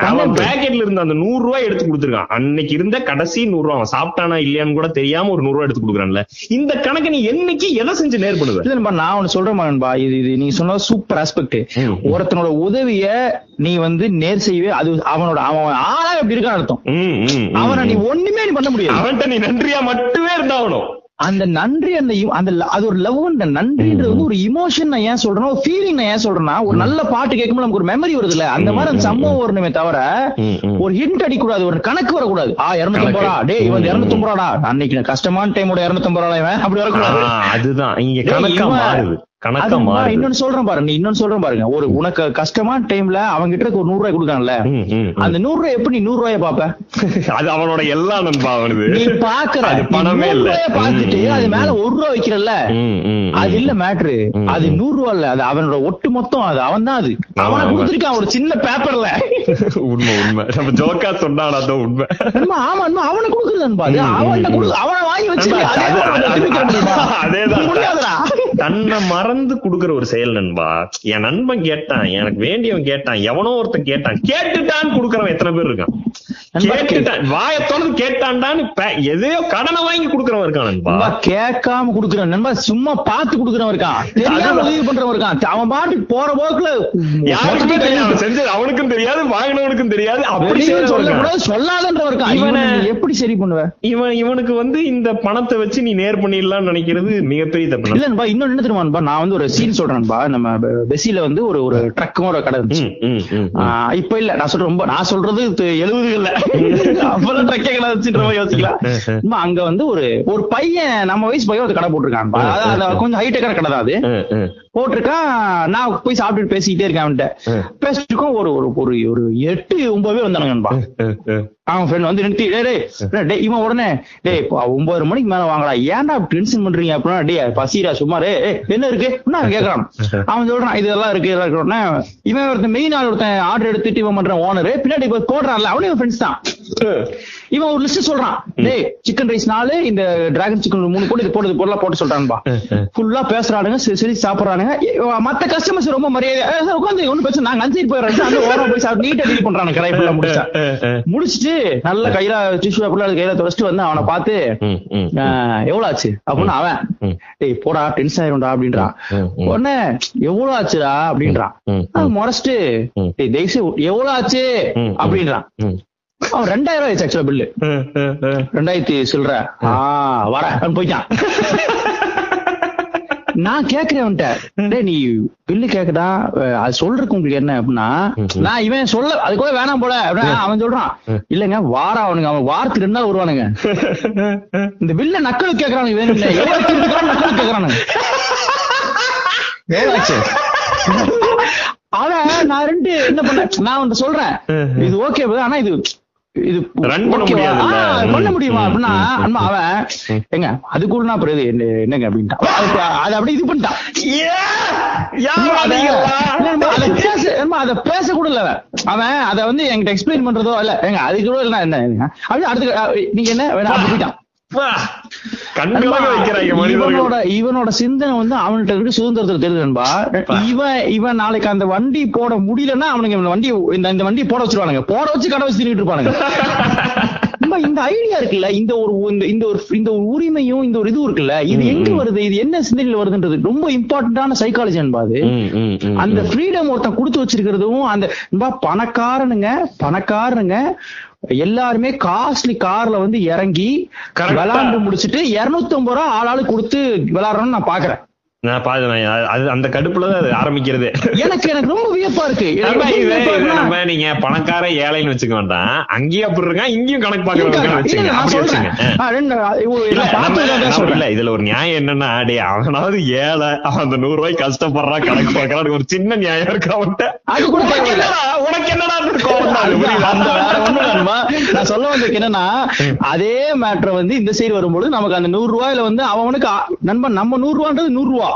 அவன். பேக்கெட்ல இருந்த அந்த நூறு ரூபாய் எடுத்து கொடுத்துருக்கான். அன்னைக்கு இருந்த கடைசி நூறு ரூபாய் அவன் சாப்பிட்டானா இல்லையான்னு கூட தெரியாம ஒரு நூறு ரூபாய் எடுத்து கொடுக்குறான்ல. இந்த கணக்கு நீ என்னைக்கு எதை செஞ்சு நேர் பண்ணுவ நான் ஒண்ணு சொல்றேன் நண்பா. இது நீங்க சொன்னது சூப்பர் ஆஸ்பெக்ட். ஒருத்தனோட உதவிய நீ வந்து நேர் செய்வே அது அவனோட அவன் ஆளா எப்படி இருக்கான்னு அர்த்தம். அவனை நீ. ஒண்ணுமே நீ பண்ண முடியாது. அவன்கிட்ட நீ நன்றியா மட்டுமே இருந்தாகணும். அந்த நன்றி அந்த அந்த அது ஒரு லவ் அந்த நன்றின்றது வந்து ஒரு இமோஷன் நான் ஏன் சொல்றேன்னா ஒரு ஃபீலிங் நான் ஏன் சொல்றேன்னா ஒரு நல்ல பாட்டு கேட்கும்போது நமக்கு ஒரு மெமரி வருதுல்ல. அந்த மாதிரி அந்த சம்பவம் வரணுமே தவிர. ஒரு ஹிண்ட் அடிக்கூடாது ஒரு கணக்கு வரக்கூடாது. ஆ இருநூத்தி ரூபா. டேய் இவன் இருநூத்தி ரூபாடா. அன்னைக்கு கஷ்டமான டைமோட இருநூத்தி ரூபா இவன். அப்படி வரக்கூடாது. அதுதான். இங்க கணக்கா மாறுது. கணக்கா அது நான் மாறுது. இன்னொன்னு சொல்றேன் பாரு நீ இன்னொன்னு சொல்றேன் பாருங்க. ஒரு உனக்கு கஷ்டமான டைம்ல அவங்க கிட்ட ஒரு நூறு ரூபாய் கொடுக்கான்ல. அந்த நூறு ரூபாய் எப்படி நூறு ரூபாய பாப்ப அது அவனோட எல்லா நண்பா அவனுது. நீ பாக்குற பணமே இல்ல. பாத்துட்டு அது மேல ஒரு ரூபா வைக்கிறல்ல. அது இல்ல மேட்ரு அது. நூறு ரூபா இல்ல. அது அவனோட ஒட்டு மொத்தம் அது. அவன் தான் அது. ஆமா, அவனை ஆமா. கொடுத்திருக்கான் ஒரு சின்ன பேப்பர்ல உண்மை உண்மை. நம்ம ஜோக்கா சொன்னாடா அதான் உண்மை. ஆமா நண்பா, அவனை கொடுக்குறது நண்பா அவன் அவனை வாங்கி வச்சு? அதேதான். தன்னை மறந்து குடுக்குற ஒரு செயல் நண்பா. என் நண்பன் கேட்டான் எனக்கு வேண்டியவன் கேட்டான் எவனோ ஒருத்தன் கேட்டான். கேட்டுட்டான்னு குடுக்கறவன் எத்தனை பேர் இருக்கான்? கேட்டுட்டான் வாயை திறந்து கேட்டான்டான்னு எதையோ கடனை வாங்கி குடுக்கறவன் இருக்கான் நண்பா. கேட்காம குடுக்குறான் நண்பா சும்மா பார்த்து குடுக்குறவன் இருக்கான். தெரியாம. உதவி பண்றவன் இருக்கான். அவன் பாட்டுக்கு போற போக்குல யாருக்குமே தெரியாது செஞ்சது அவனுக்கும் தெரியாது வாங்கினவனுக்கும் தெரியாது அப்படி. சொல்லக்கூடாது சொல்லாதன்றவன் இருக்கான். இவனை- எப்படி சரி பண்ணுவ? இவன் இவனுக்கு வந்து இந்த பணத்தை வச்சு நீ நேர் பண்ணிடலாம்னு நினைக்கிறது மிகப்பெரிய தப்பு. இல்ல நண்பா இன்னொன்னு என்ன தெரியுமான்பா நான் வந்து ஒரு சீன் சொல்றேன்பா நம்ம பெசில வந்து ஒரு ஒரு ட்ரக்கும் ஒரு கடை இருந்துச்சு. இப்ப இல்ல. நான் சொல்றேன் ரொம்ப நான் சொல்றது எழுபதுகள்ல. அப்பெல்லாம் ட்ரக்கே கடை வச்சுன்ற மாதிரி யோசிக்கலாம். அங்க வந்து ஒரு ஒரு பையன் நம்ம வயசு பையன் ஒரு கடை போட்டிருக்கான் அதாவது அது கொஞ்சம் ஹைடெக்கான கடை தான் அது. போட்டிருக்கான். நான் போய் சாப்பிட்டுட்டு பேசிக்கிட்டே இருக்கேன் அவன்கிட்ட. ம். பேசிட்டு இருக்கோம் ஒரு ஒரு ஒரு ஒரு எட்டு ஒன்பது பேர் வந்தானுங்கன்பா. அவன் ஃப்ரெண்ட் வந்து நிறுத்தி டேய் இவன் உடனே டேய் ஒன்பது மணிக்கு மேல வாங்கடா. ஏன்டா டென்ஷன் பண்றீங்க? அப்படின்னா டேய் பசிரா சும்மா டேய் ஏய், என்ன இருக்கு? என்ன கேக்குறான். அவன் சொல்றான் இதெல்லாம் இருக்கு இதெல்லாம் இருக்கு. உடனே இவன் ஒருத்தன் மெயின் ஆள் ஒருத்தன் ஆர்டர் எடுத்துட்டு இவன் பண்ற ஓனர் பின்னாடி இப்ப போடுறான்ல அவனே ஃப்ரெண்ட்ஸ் தான். இவன் ஒரு லிஸ்ட் சொல்றான். டேய் சிக்கன் ரைஸ் நாலு இந்த டிராகன் சிக்கன் மூணு போட்டு இது போட்டு பொருளா போட்டு சொல்றான்பா. ஃபுல்லா பேசுறானுங்க சரி சாப்பிடுறானுங்க. மத்த கஸ்டமர்ஸ் ரொம்ப மரியாதை உட்காந்து ஒண்ணு பேச நாங்க அஞ்சு போயிடுறோம் அந்த ஓரம் போய் சாப்பிட்டு நீட்டா டீல் பண்றானுங்க கடை ஃபுல்லா முடிச்சா. முடிச்சிட்டு நல்ல கையில டிஷ்யூ பேப்பர்ல கையில துவச்சிட்டு வந்து அவனை பார்த்து எவ்வளவு ஆச்சு? அப்படின்னு அவன். டேய் போடா டென்ஷன் ஆயிரும்டா அப்படின்றான். உடனே எவ்வளவு ஆச்சுடா? அப்படின்றான் முறைச்சிட்டு எவ்வளவு ஆச்சு. அப்படின்றான். அவன் ரெண்டாயிரம் ரூபாய் ஆக்சுவலா பில்லு. ரெண்டாயிரத்தி சில்லற. ஆ வர போயிட்டான். நான் கேக்குறேன் டேய் நீ பில்லு கேக்குதா? அது சொல்றதுக்கு உங்களுக்கு என்ன அப்படின்னா நான் இவன் சொல்ல அது கூட வேணாம் போல அவன் சொல்றான். இல்லங்க வாரா அவனுங்க. அவன் வாரத்துக்கு ரெண்டு நாள் வருவானுங்க. இந்த பில்ல நக்கல் கேக்குறானுங்க நக்கல் கேக்குறானுங்க அவன் நான் ரெண்டு என்ன பண்ணேன்? நான் வந்து சொல்றேன். இது ஓகே ஆனா இது இது Run பண்ண? ஆ, பண்ண முடியுமா? அப்படின்னா அவன் எங்க அதுக்குள்ள என்ன- என்னங்க அப்படின்ட்டான் அது அது அப்படியே இது பண்ணிட்டான் அத- அத பேச- அத கூட இல்ல அவன். அத வந்து என்கிட்ட எக்ஸ்பிளைன் பண்றதோ இல்ல எங்க அதுக்கு கூட என்ன என்ன? அப்படி அடுத்து நீங்க என்ன வேணா போயிட்டான். இவனோட சிந்தனை வந்து அவன்கிட்ட இருக்கு சுதந்திரத்துல தெரியுது நண்பா. இவன் இவன் நாளைக்கு அந்த வண்டி போட முடியலன்னா அவனுக்கு வண்டி இந்த வண்டி போட வச்சிருவானுங்க. போட வச்சு கடை வச்சு திருட்டு இருப்பானுங்க. இந்த ஐடியா இருக்குல்ல இந்த ஒரு இந்த ஒரு இந்த ஒரு உரிமையும் இந்த ஒரு இதுவும் இருக்குல்ல இது எங்க வருது இது என்ன சிந்தனையில வருதுன்றது ரொம்ப இம்பார்ட்டன்டான சைக்காலஜி ம். அந்த ஃப்ரீடம் ஒருத்தன் கொடுத்து வச்சிருக்கிறதும் அந்த பணக்காரனுங்க பணக்காரனுங்க எல்லாருமே காஸ்ட்லி கார்ல வந்து இறங்கி. விளாண்டு முடிச்சிட்டு 250 ரூபா ஆளாளு கொடுத்து விளையாடுறோம்னு நான் பாக்குறேன் நான் பாத்து அந்த கடுப்புல தான் அது ஆரம்பிக்கிறதே. எனக்கு எனக்கு ரொம்ப வியப்பா இருக்கு. நம்ம நீங்க பணக்கார ஏழைன்னு வச்சுக்க வேண்டாம். அங்கேயும் அப்படி இருக்கான் இங்கேயும் கணக்கு. பாக்குறவங்க இல்ல, இதுல ஒரு நியாயம் என்னன்னா டே அவனாவது ஏழை அவன் அந்த நூறு ரூபாய்க்கு கஷ்டப்படுறான் கணக்கு பாக்குறான் ஒரு சின்ன நியாயம் இருக்கு அவன்கிட்ட. உனக்கு. என்னடா. நான் சொல்ல என்னன்னா அதே மேட்டர் வந்து இந்த சைடு வரும்போது நமக்கு அந்த நூறு ரூபாயில வந்து அவனுக்கு நண்பன் நம்ம நூறு ரூபான்றது நூறு ரூபா.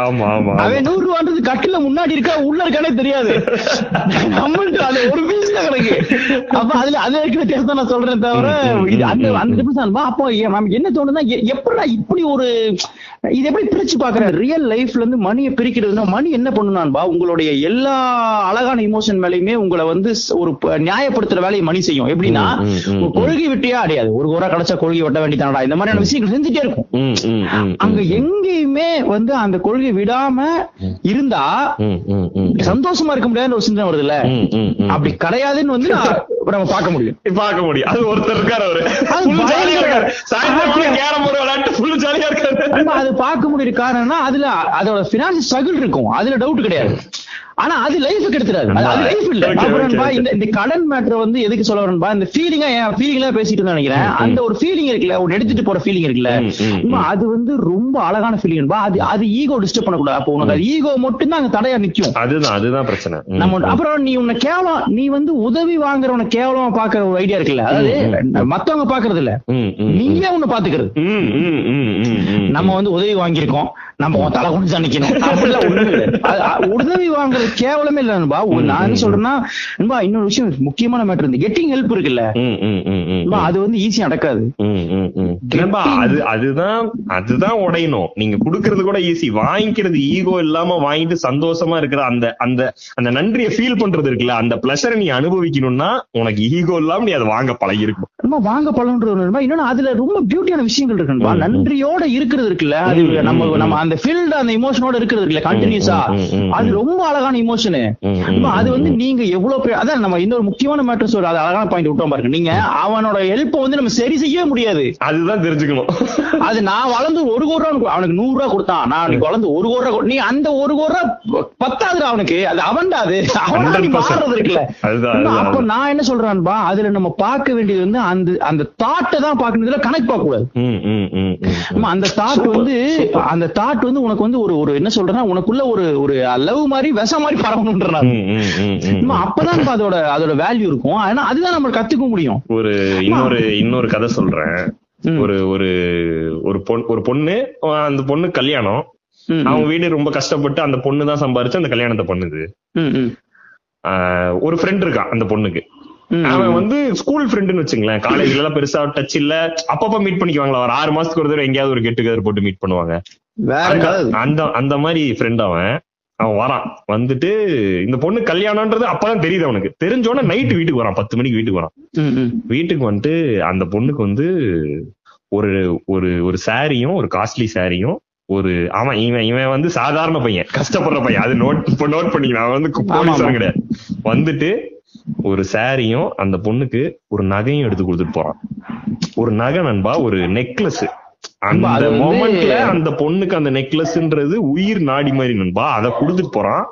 ஆமா ஆமா ஆமா. அவன் நூறு ரூபான்றது கட்டில முன்னாடி இருக்கா உள்ள இருக்கானே தெரியாது. அது ஒரு பீஸ் தான் கிடக்கு. அப்ப அதுல அது இருக்கிற வித்தியாசம் தான் நான் சொல்றேன் தவிர இது அந்த அந்த difference தான். அப்போ என்ன தோணுதுன்னா எ- எப்படிடா இப்படி ஒரு இது எப்படி பிரிச்சு பாக்குறேன் ரியல் லைஃப்ல இருந்து மணியை பிரிக்கிறதுனா மணி என்ன பண்ணுனான்பா உங்களுடைய எல்லா அழகான இமோஷன் மேலயுமே உங்களை வந்து ஒரு நியாயப்படுத்துற வேலையை மணி செய்யும். எப்படின்னா கொள்கை விட்டியா? அடையாது. ஒரு குறை கிடைச்சா கொள்கை வெட்ட வேண்டியதானடா. இந்த மாதிரியான விஷயங்கள் செஞ்சுட்டே இருக்கும். அங்க எங்கேயுமே வந்து அந்த கொள்கை விடாம இருந்தா. சந்தோஷமா இருக்க முடியாதுன்னு ஒரு சிந்தனை ம், ம். அப்படி கிடையாதுன்னு வந்து நம்ம பார்க்க முடியும். பார்க்க முடியும். அது ஒருத்தர் இருக்காரு அவரு. அது Full jolly ஆ பயங்கர- இருக்காரு. சாயந்தரம் கேரம் போர்டு விளையாட்டு ஃபுல் ஜாலியா நம்ம அது பார்க்க முடியுற காரணம்னா அதுல அதோட பினான்சியல் ஸ்ட்ரகிள் இருக்கும். அதுல டவுட் கிடையாது. ஆனா அது லைஃப் கெடுத்துறாரு அது- லைஃப் இல்ல. அப்புறம். இந்த கடன் மேட்டர் வந்து எதுக்கு சொல்ல வரேன்பா இந்த ஃபீலிங்கா என் ஃபீலிங்ல பேசிட்டு நினைக்கிறேன். அந்த ஒரு ஃபீலிங் இருக்குல்ல ஒரு எடுத்துட்டு போற ஃபீலிங் இருக்குல்ல அது வந்து ரொம்ப அழகான ஃபீலிங் அது அது ஈகோ டிஸ்டர்ப் பண்ணக்கூடாது. அப்போ உனக்கு ஈகோ மட்டும் தான் அங்க தடையா நிக்கும். அதுதான் அதுதான் பிரச்சனை. நம்ம அப்புறம் நீ உன்னை கேவலம் நீ வந்து உதவி வாங்குறவன கேவலமா பாக்குற ஒரு ஐடியா இருக்குல்ல. அதாவது மத்தவங்க பாக்குறது இல்ல நீயே உன்னை பாத்துக்கிறது. நம்ம வந்து உதவி வாங்கியிருக்கோம். நம்ம தலை தான் நிக்கணும் உதவி வாங்குறது கேவலமே இல்ல நண்பா. நான் என்ன சொல்றேன்னா நண்பா இன்னொரு விஷயம் முக்கியமான மேட்டர் இருந்து கெட்டிங் ஹெல்ப் இருக்குல்ல. அது வந்து ஈஸியா நடக்காது. அது அதுதான் அதுதான் உடையணும். நீங்க குடுக்கறது கூட ஈஸி வாங்கிக்கிறது ஈகோ இல்லாம வாங்கிட்டு சந்தோஷமா இருக்கிற அந்த அந்த அந்த நன்றியை ஃபீல் பண்றது இருக்குல்ல அந்த பிளஷரை நீ அனுபவிக்கணும்னா உனக்கு ஈகோ இல்லாம நீ அதை வாங்க பழகி இருக்கும் நம்ம வாங்க பழகுன்றது. இன்னொன்னு அதுல ரொம்ப பியூட்டியான விஷயங்கள் இருக்கு நண்பா. ம், ம். நன்றியோட இருக்கிறது இருக்குல்ல அது நம்ம நம்ம அந்த ஃபீல்ட் அந்த இமோஷனோட இருக்கிறது இருக்குல்ல கண்டினியூஸா அது ரொம்ப அழகான இமோஷனு ம், ம், அது வந்து. நீங்க எவ்வளவு அதான் நம்ம இன்னொரு முக்கியமான மேட்டர் சொல்ற அது அழகான பாயிண்ட் விட்டோம் பாருங்க. நீங்க அவனோட ஹெல்ப் வந்து நம்ம சரி செய்யவே முடியாது. அதுதான் தெரிஞ்சுக்கணும். அது நான் வளர்ந்து ஒரு கோடி ரூபா அவனுக்கு- நூறு ரூபா கொடுத்தான். நான் வளர்ந்து ஒரு கோடி ரூபா நீ அந்த ஒரு கோடி ரூபா பத்தாதுடா அவனுக்கு. அது அவன்டா அது. அவனா நீ 100%. மாறுறது இருக்குல்ல. அப்ப நான் என்ன சொல்றேன்பா அதுல நம்ம பார்க்க வேண்டியது வந்து அந்த அந்த தாட்டை தான் பார்க்கணும். கனெக்ட் பார்க்க கூடாது ம், ம், ம், ம், ம். நம்ம அந்த தாட் வந்து அந்த தாட் வந்து உனக்கு வந்து ஒரு ஒரு என்ன சொல்றேன்னா உனக்குள்ள ஒரு ஒரு லவ் மாதிரி விஷ மாதிரி பரவணும்ன்ற நான். ம், ம், ம், ம். நம்ம அப்பதான் அதோட அதோட வேல்யூ இருக்கும். ஆனா அதுதான் நம்ம கத்துக்க முடியும். ஒரு இன்னொரு இன்னொரு கதை சொல்றேன். ஒரு ஒரு ஒரு பொண்ணு ஒரு பொண்ணு அந்த பொண்ணு கல்யாணம். அவங்க வீடு ரொம்ப கஷ்டப்பட்டு அந்த பொண்ணு தான் சம்பாரிச்சு அந்த கல்யாணத்தை பண்ணுது. ஒரு ஃப்ரெண்ட் இருக்கான் அந்த பொண்ணுக்கு. அவன் வந்து ஸ்கூல் ஃப்ரெண்டுன்னு வச்சுங்களேன். காலேஜ்ல எல்லாம் பெருசா டச் இல்ல. அப்பப்ப மீட் பண்ணிக்குவாங்களா. ஒரு ஆறு மாசத்துக்கு ஒரு தடவை எங்கேயாவது ஒரு கெட் டுகெதர் போட்டு மீட் பண்ணுவாங்க. அந்த-. அந்த மாதிரி ஃப்ரெண்ட் அவன். அவன் வரான். வந்துட்டு இந்த பொண்ணு கல்யாணம்ன்றது அப்பதான் தெரியுது அவனுக்கு. தெரிஞ்சோடனே நைட் வீட்டுக்கு வரான். பத்து மணிக்கு வீட்டுக்கு வரான். வீட்டுக்கு வந்துட்டு அந்த பொண்ணுக்கு வந்து ஒரு ஒரு ஒரு சாரியும் ஒரு காஸ்ட்லி சாரியும் ஒரு அவன் இவன் இவன் வந்து சாதாரண பையன். கஷ்டப்படுற பையன். அது நோட் நோட் பண்ணிக்கலாம். அவன் வந்து போலீஸ் ஆமா. கிடையாது. வந்துட்டு ஒரு சாரியும் அந்த பொண்ணுக்கு ஒரு நகையும் எடுத்து கொடுத்துட்டு போறான். ஒரு நகை நண்பா ஒரு நெக்லஸ் அந்த மொமெண்ட்ல அந்த பொண்ணுக்கு அந்த நெக்லஸ்ன்றது உயிர் நாடி மாதிரி நண்பா அதை கொடுத்துட்டு போறான்.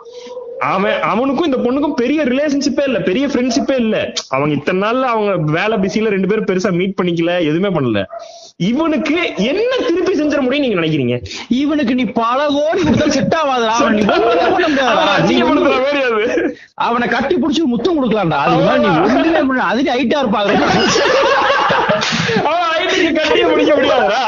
அவன் அவனுக்கும் இந்த பொண்ணுக்கும் பெரிய ரிலேஷன்ஷிப்பே இல்ல பெரிய ஃப்ரெண்ட்ஷிப்பே இல்ல. அவங்க இத்தனை நாள்ல அவங்க வேலை பிஸில ரெண்டு பேரும் பெருசா மீட் பண்ணிக்கல எதுவுமே பண்ணல. இவனுக்கு என்ன திருப்பி செஞ்சிட முடியும் நீங்க நினைக்கிறீங்க? இவனுக்கு நீ பல கோடி கொடுத்தா செட் ஆகாதுடா அவன் மாதிரி அது. கட்டி புடிச்சு முத்தம் கொடுக்கலாம்டா. அதுக்கு மேல நீ அதுக்கு ஹைட்டா இருப்பாங்க. அவன் IT க்கு கட்டியே பிடிக்க முடியாதுடா.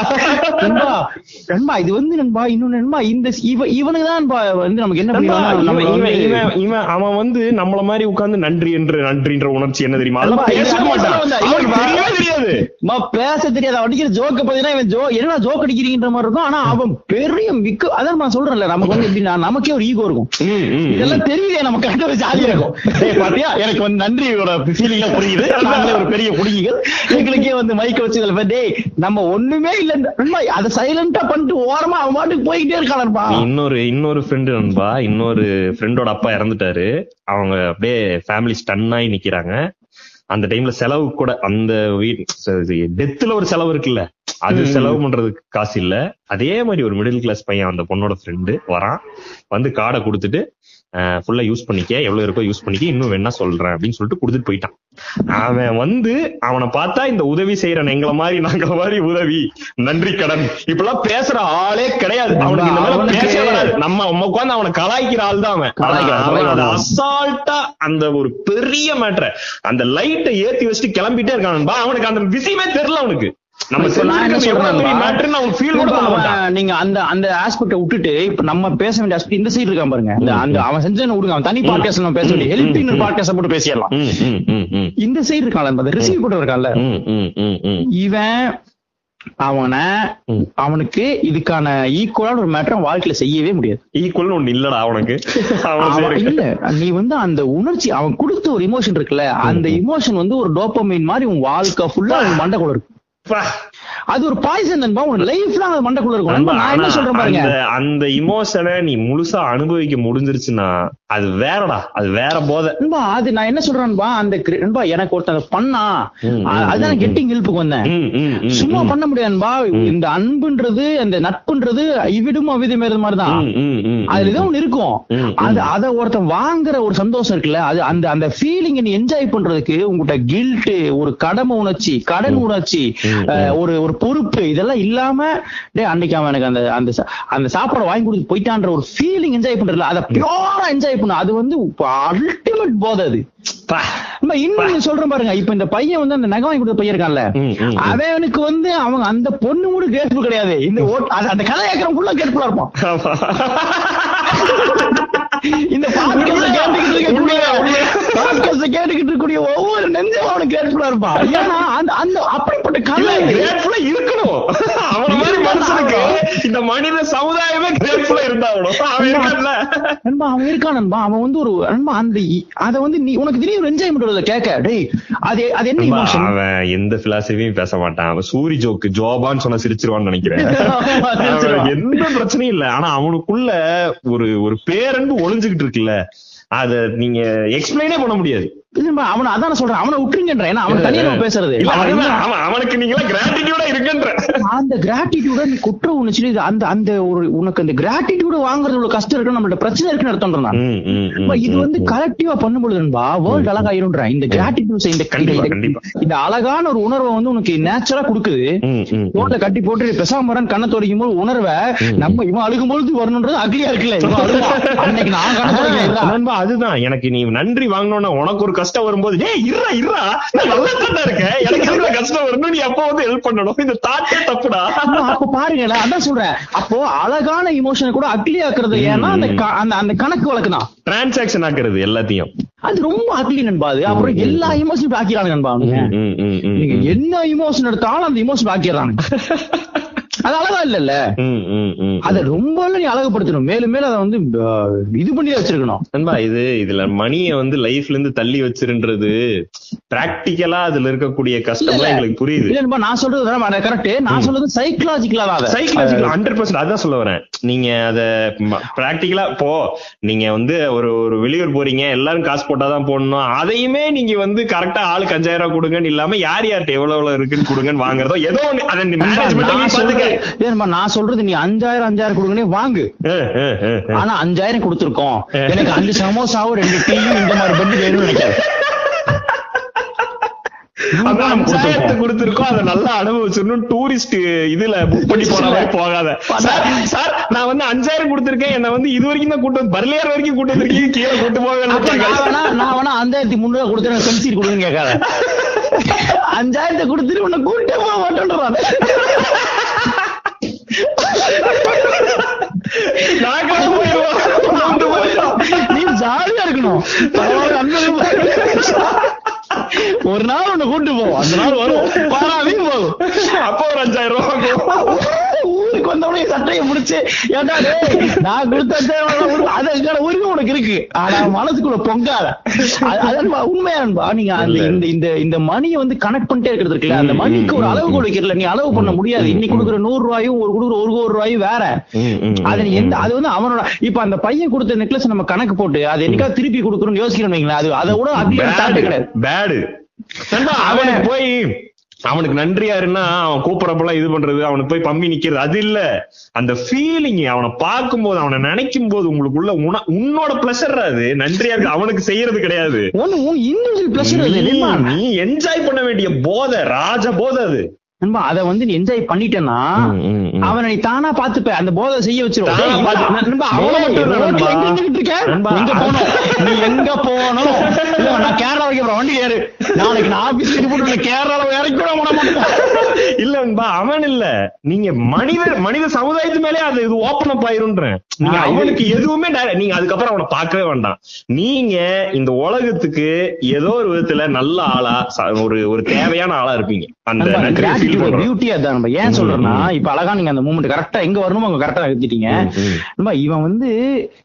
நண்பா நண்பா இது வந்து நண்பா இன்னொன்னு நண்பா இந்த இவ இவனுக்கு தான் நண்பா வந்து நமக்கு என்ன நண்பா, பண்ணிடுவாங்க நம்ம இவன் வந்து- இவன் இவன் அவன் வந்து நம்மள மாதிரி உட்கார்ந்து நன்றி என்று நன்றின்ற உணர்ச்சி என்ன தெரியுமா? அதெல்லாம் நண்பா, பேச இது மாட்டான். வந்து அவனுக்கு இவன் தெரியவே தெரியாது. அம்மா, பேச தெரியாது. அவன் அடிக்கிற ஜோக்க பாத்தீங்கன்னா இவன் ஜோ என்ன ஜோக் அடிக்கிறீங்கன்ற மாதிரி இருக்கும். ஆனா அவன் பெரிய மிக்க அதான் நான் சொல்றேன்ல நமக்கு வந்து எப்படின்னா நமக்கே ஒரு ஈகோ இருக்கும். இதெல்லாம் தெரியுதே நமக்கு கண்ட ஜாலியா இருக்கும். பாத்தியா? எனக்கு வந்து நன்றியோட புரியுது. ஒரு பெரிய புடிங்கிகள் எங்களுக்கே வந்து மைக்க வச்சு இதுல டேய் நம்ம ஒண்ணுமே இல்ல. நண்பா அதை சைலண்டா பண்ணிட்டு ஓரமா அவன் பாட்டுக்கு போயிட்டே இருக்கானப்பா. இன்னொரு இன்னொரு ஃப்ரெண்டு நண்பா இன்னொரு ஃப்ரெண்டோட அப்பா இறந்துட்டாரு. அவங்க அப்படியே ஃபேமிலி ஸ்டன் ஆகி நிக்கிறாங்க. அந்த டைம்ல செலவு கூட அந்த டெத்துல ஒரு செலவு இருக்குல்ல. அது. செலவு பண்றதுக்கு காசு இல்ல. அதே மாதிரி ஒரு மிடில் கிளாஸ் பையன் அந்த பொண்ணோட ஃப்ரெண்டு வரான். வந்து கார்டை கொடுத்துட்டு ஃபுல்லா யூஸ் பண்ணிக்க எவ்வளவு இருக்கோ யூஸ் பண்ணிக்க இன்னும் வேணா சொல்றேன் அப்படின்னு சொல்லிட்டு கொடுத்துட்டு போயிட்டான். அவன் வந்து அவனை பார்த்தா இந்த உதவி செய்யறன் எங்களை மாதிரி நாங்கள மாதிரி உதவி. நன்றி கடன். இப்பெல்லாம் பேசுற ஆளே கிடையாது. அவனுக்கு இந்த மாதிரி வராது. நம்ம உட்கார்ந்து அவனை கலாய்க்கிற ஆள் தான் அவன். அசால்ட்டா அந்த ஒரு பெரிய மேட்டரை அந்த லைட்டை ஏத்தி வச்சுட்டு கிளம்பிட்டே இருக்கான். அவனுக்கு அந்த விஷயமே தெரியல அவனுக்கு. அவன் கூட நீங்க அந்த அந்த ஆஸ்பெக்ட விட்டுட்டு இப்ப நம்ம பேச வேண்டிய ஆஸ்பெக்ட் இந்த சைடு இருக்கான் பாருங்க. அந்த அவன் செஞ்சு விடுங்க அவன் தனி பாட்காஸ்ட் நம்ம பேச வேண்டிய ஹெல்பிங் பாட்காஸ்ட் போட்டு பேசிடலாம். இந்த சைடு இருக்கான்ல அந்த ரிசீவ் போட்டு இருக்கான்ல. இவன் அவனை. அவனுக்கு இதுக்கான ஈக்குவலான ஒரு மேட்டர் வாழ்க்கையில செய்யவே முடியாது. ஈக்குவல்னு ஒண்ணு இல்லடா அவனுக்கு. அவன் அவன். இல்ல. நீ வந்து அந்த உணர்ச்சி அவன் கொடுத்த ஒரு இமோஷன் இருக்குல்ல அந்த இமோஷன் வந்து ஒரு டோப்பமைன் மாதிரி உன் வாழ்க்கை ஃபுல்லா உன் மண்டைக்குள்ள இருக்கு. அது ஒரு பாய்சன் நண்பா உனக்கு லைஃப் லாங் அது மண்டக்குள்ள இருக்கும். நான் என்ன சொல்றேன் பாருங்க. அந்த அந்த இமோஷனை நீ முழுசா அனுபவிக்க முடிஞ்சிருச்சுன்னா அது வேறடா அது வேற போதை. நண்பா அது நான் என்ன சொல்றேன்பா அந்த நண்பா எனக்கு ஒருத்தன் பண்ணா அதுதான் கெட்டிங் ஹெல்ப்புக்கு வந்தேன். சும்மா. பண்ண முடியாதுபா இந்த அன்புன்றது அந்த நட்புன்றது இவிடும் அவிதம் மாதிரி தான் அதுல ஏதோ ஒண்ணு இருக்கும். அது அத ஒருத்தன் வாங்குற ஒரு சந்தோஷம் இருக்குல்ல அது அந்த அந்த ஃபீலிங் நீ என்ஜாய் பண்றதுக்கு உங்ககிட்ட கில்ட் ஒரு கடமை உணர்ச்சி கடன் உணர்ச்சி ஒரு ஒரு பொறுப்பு இதெல்லாம் இல்லாம டேய் அன்னைக்கு அவன் எனக்கு அந்த அந்த அந்த சாப்பாடு வாங்கி கொடுத்து போயிட்டான்ற ஒரு ஃபீலிங் என்ஜாய் பண்றதுல அத பியூரா என்ஜாய் பண்ண. அது வந்து அல்டிமேட் போதை அது. இன்னும் சொல்றேன் பாருங்க இப்ப இந்த பையன் வந்து அந்த நகை வாங்கி கொடுத்த பையன் இருக்கான்ல. அவனுக்கு வந்து அவங்க அந்த பொண்ணு கூட கேட்பு கிடையாது. இந்த அந்த கதை கேட்கறவன் ஃபுல்லா கேட்புல இருப்பான். இந்த கேட்டுக்கிட்டு இருக்கக்கூடிய ஒவ்வொரு நெஞ்சம் அவனுக்கு கேட்புல இருப்பான். ஏன்னா அந்த அப்படிப்பட்ட grateful ஆ இருக்கணும். அவன மாதிரி மனுஷனுக்கு இந்த மனித சமுதாயமே கிரேட்ஃபுல்லா அவன் இருக்கான்ல. நண்பா அவன் இருக்கான் நண்பா. அவன் வந்து ஒரு நண்பா அந்த அத வந்து நீ உனக்கு திடீர்னு என்ஜாய் பண்றத கேட்க. டேய் அது அது என்ன இமோஷன் அவன் எந்த பிலாசபியும் பேச மாட்டான். அவன் சூரி ஜோக்கு ஜோபான்னு சொன்னா சிரிச்சிருவான்னு நினைக்கிறேன். எந்த பிரச்சனையும் இல்ல. ஆனா அவனுக்குள்ள ஒரு ஒரு பேரன்பு ஒளிஞ்சுகிட்டு இருக்குல்ல அத நீங்க எக்ஸ்பிளைனே பண்ண முடியாது. அவன அதான் நான் சொல்றேன். அவனை விட்டுருங்கன்ற. ஏன்னா அவன் தனியா நம்ம பேசுறது. இல்ல, அவன் அதுதான், என்ன- அவன் அவனுக்கு நீங்களா கிராட்டிடியூடா இருக்குன்ற அந்த கிராட்டிடியூட நீ குற்ற உணர்ச்சி இது அந்த அந்த ஒரு உனக்கு அந்த கிராட்டிடியூட வாங்குறது கஷ்டம் இருக்கு நம்மள்ட்ட பிரச்சனை இருக்குன்னு அர்த்தம் இது வந்து கலெக்டிவா பண்ணும்பொழுதுன்பா வேர்ல்ட் அழகாயிரும்ன்றேன் இந்த கிராட்டிடியூட் இந்த அழகான ஒரு உணர்வை வந்து உனக்கு நேச்சுரலா கொடுக்குது. ரோட்ல கட்டி போட்டு பெசாம வரேன் கண்ணை துடைக்கும் போது உணர்வை நம்ம இவன் அழுகும் பொழுது வரணுன்றது அக்லியா இருக்குல்ல. இவன் அழுவான். அன்னைக்கு நான் கண்ணை துடைக்கிறேன் நண்பா அதுதான். எனக்கு நீ நன்றி வாங்கணும்னா உனக்கு ஒரு கஷ்டம் வரும்போது ஏய் இருடா இருடா நான் நல்லா தானே இருக்கேன். எனக்கு எவ்வளவு கஷ்டம் வரணும் நீ அப்போ வந்து ஹெல்ப் பண்ணணும்? இந்த தாட்டே தப்புடா. அப்ப பாருங்களேன் அதான் சொல்றேன். அப்போ அழகான இமோஷனை கூட அக்லி ஆக்குறது ஏன்னா அந்த அந்த அந்த கணக்கு வழக்கு தான். டிரான்சாக்சன் ஆக்குறது எல்லாத்தையும். அது ரொம்ப அக்லி நண்பா அது. அப்புறம் எல்லா இமோஷனும் ஆக்கிறாங்க நண்பா. என்ன இமோஷன் எடுத்தாலும் அந்த இமோஷன் ஆக்கிடுறாங்க அது அழகா இல்லல்ல. அத ரொம்ப நீ அழகுபடுத்தணும். மேலும் மேலும் அதை வந்து இது பண்ணி வச்சிருக்கணும். நண்பா இது இதுல மணிய வந்து லைஃப்ல இருந்து தள்ளி வச்சிருன்றது பிராக்டிக்கலா அதுல இருக்கக்கூடிய கஷ்டம்லாம் எங்களுக்கு புரியுது. நான் சொல்றது கரெக்ட் நான் சொல்றது சைக்கலாஜிக்கலா தான். சைக்கலாஜிக்கல் ஹண்ட்ரட் பர்சன்ட் அதான் சொல்ல வரேன். நீங்க அத பிராக்டிக்கலா போ. நீங்க வந்து ஒரு ஒரு வெளியூர் போறீங்க எல்லாரும் காசு போட்டாதான் போடணும். அதையுமே நீங்க வந்து கரெக்டா ஆளுக்கு அஞ்சாயிரம் ரூபாய் கொடுங்கன்னு இல்லாம யார் யார்கிட்ட எவ்வளவு எவ்வளவு இருக்குன்னு கொடுங்கன்னு வாங்குறதோ ஏதோ ஒண்ணு. அதை நான் நண்பா, நான் சொல்றது நீ அஞ்சாயிரம் அஞ்சாயிரம் கொடுங்கனே வாங்கு. ஆனா அஞ்சாயிரம் கொடுத்துருக்கோம். எனக்கு அஞ்சு சமோசாவும் ரெண்டு டீயும் இந்த மாதிரி பண்ணி வேணும்னு கொடுத்திருக்கோம். அதை நல்லா அனுபவிச்சிடணும். டூரிஸ்ட் இதுல புக் பண்ணி போற மாதிரி போகாத. சார் நான் வந்து அஞ்சாயிரம் கொடுத்திருக்கேன். என்ன வந்து இது வரைக்கும் தான் கூட்டு பர்லியார் வரைக்கும் கூட்டு வந்திருக்கீங்க. கீழே கூட்டு போக நான் வேணா அஞ்சாயிரத்தி முந்நூறு கொடுத்து எனக்கு பென்சில் கொடுங்க கேட்காத. அஞ்சாயிரத்தை கொடுத்துட்டு உன்னை கூட்டே போக மாட்டேன்றான் நான் கூட போயிடுவோம் கொண்டு போயிடும் நீ ஜாலியா இருக்கணும். ஒரு நாள் ஒண்ணு கூட்டு போவோம். அந்த நாள் வரும். போகும். அப்போ ஒரு அஞ்சாயிரம் ரூபாய் ஊருக்கு வந்தவனே சட்டையை முடிச்சு டேய் நான் கொடுத்த ரூபாய் அதுக்கான உரிமை உனக்கு இருக்கு. ஆனா மனசுக்குள்ள பொங்காத. அது- அது அன்பா, உண்மையா நீங்க அந்த இந்த இந்த இந்த மணியை வந்து கனெக்ட் பண்ணிட்டே இருக்கிறது இருக்குல்ல அந்த மணிக்கு ஒரு அளவு கொடுக்கறல நீ அளவு பண்ண முடியாது. இன்னைக்கு கொடுக்குற நூறு ரூபாயும் ஒரு கொடுக்குற ஒரு கோடி ரூபாயும் வேற. அது எந்த அது வந்து அவனோட இப்ப அந்த பையன் கொடுத்த நெக்லஸ் நம்ம கணக்கு போட்டு அது என்னைக்கா திருப்பி கொடுக்கணும்னு யோசிக்கிறோம் அது அதை விட தாட்டே கிடையாது. பேடு அவனுக்கு போய் அவனுக்கு நன்றியா இருந்தா அவன் கூப்பிடறப்பெல்லாம் இது பண்றது அவனுக்கு போய் பம்பி நிக்கிறது. அது இல்ல. அந்த ஃபீலிங் அவனை பார்க்கும்போது அவனை நினைக்கும் போது உங்களுக்குள்ள உன- உன்னோட பிளஷர் அது. நன்றியா இருக்கு அவனுக்கு செய்யறது கிடையாது. நீ என்ஜாய் பண்ண வேண்டிய போதை ராஜ போதை அது. நண்பா அத வந்து நீ என்ஜாய் பண்ணிட்டேன்னா. அவனை தானா பாத்துப்ப அந்த போதை செய்ய நண்பா. எங்க? நீ? இல்ல, நான் கேரளா வைக்க வண்டி ஏறு. நாளைக்கு நான் ஆபீஸ் போட்டு கேரளால இறக்கி விட மாட்டேன். இல்ல நண்பா அவன் இல்ல நீங்க மனித மனித சமுதாயத்து மேலே அது இது ஓபன் அப் ஆயிரும்ன்றேன் நீங்க அவனுக்கு எதுவுமே நீங்க அதுக்கப்புறம் அவனை பார்க்கவே வேண்டாம் நீங்க இந்த உலகத்துக்கு ஏதோ ஒரு விதத்துல நல்ல ஆளா ஒரு ஒரு தேவையான ஆளா இருப்பீங்க அந்த நண்பா, நன்றியை gratitude feel பண்றோம். பியூட்டி அதான் நம்ம. ஏன் சொல்றேன்னா இப்ப அழகா நீங்க அந்த மூமெண்ட் கரெக்டா எங்க வரணுமோ அங்க கரெக்டா ம். நம்ம இவன் வந்து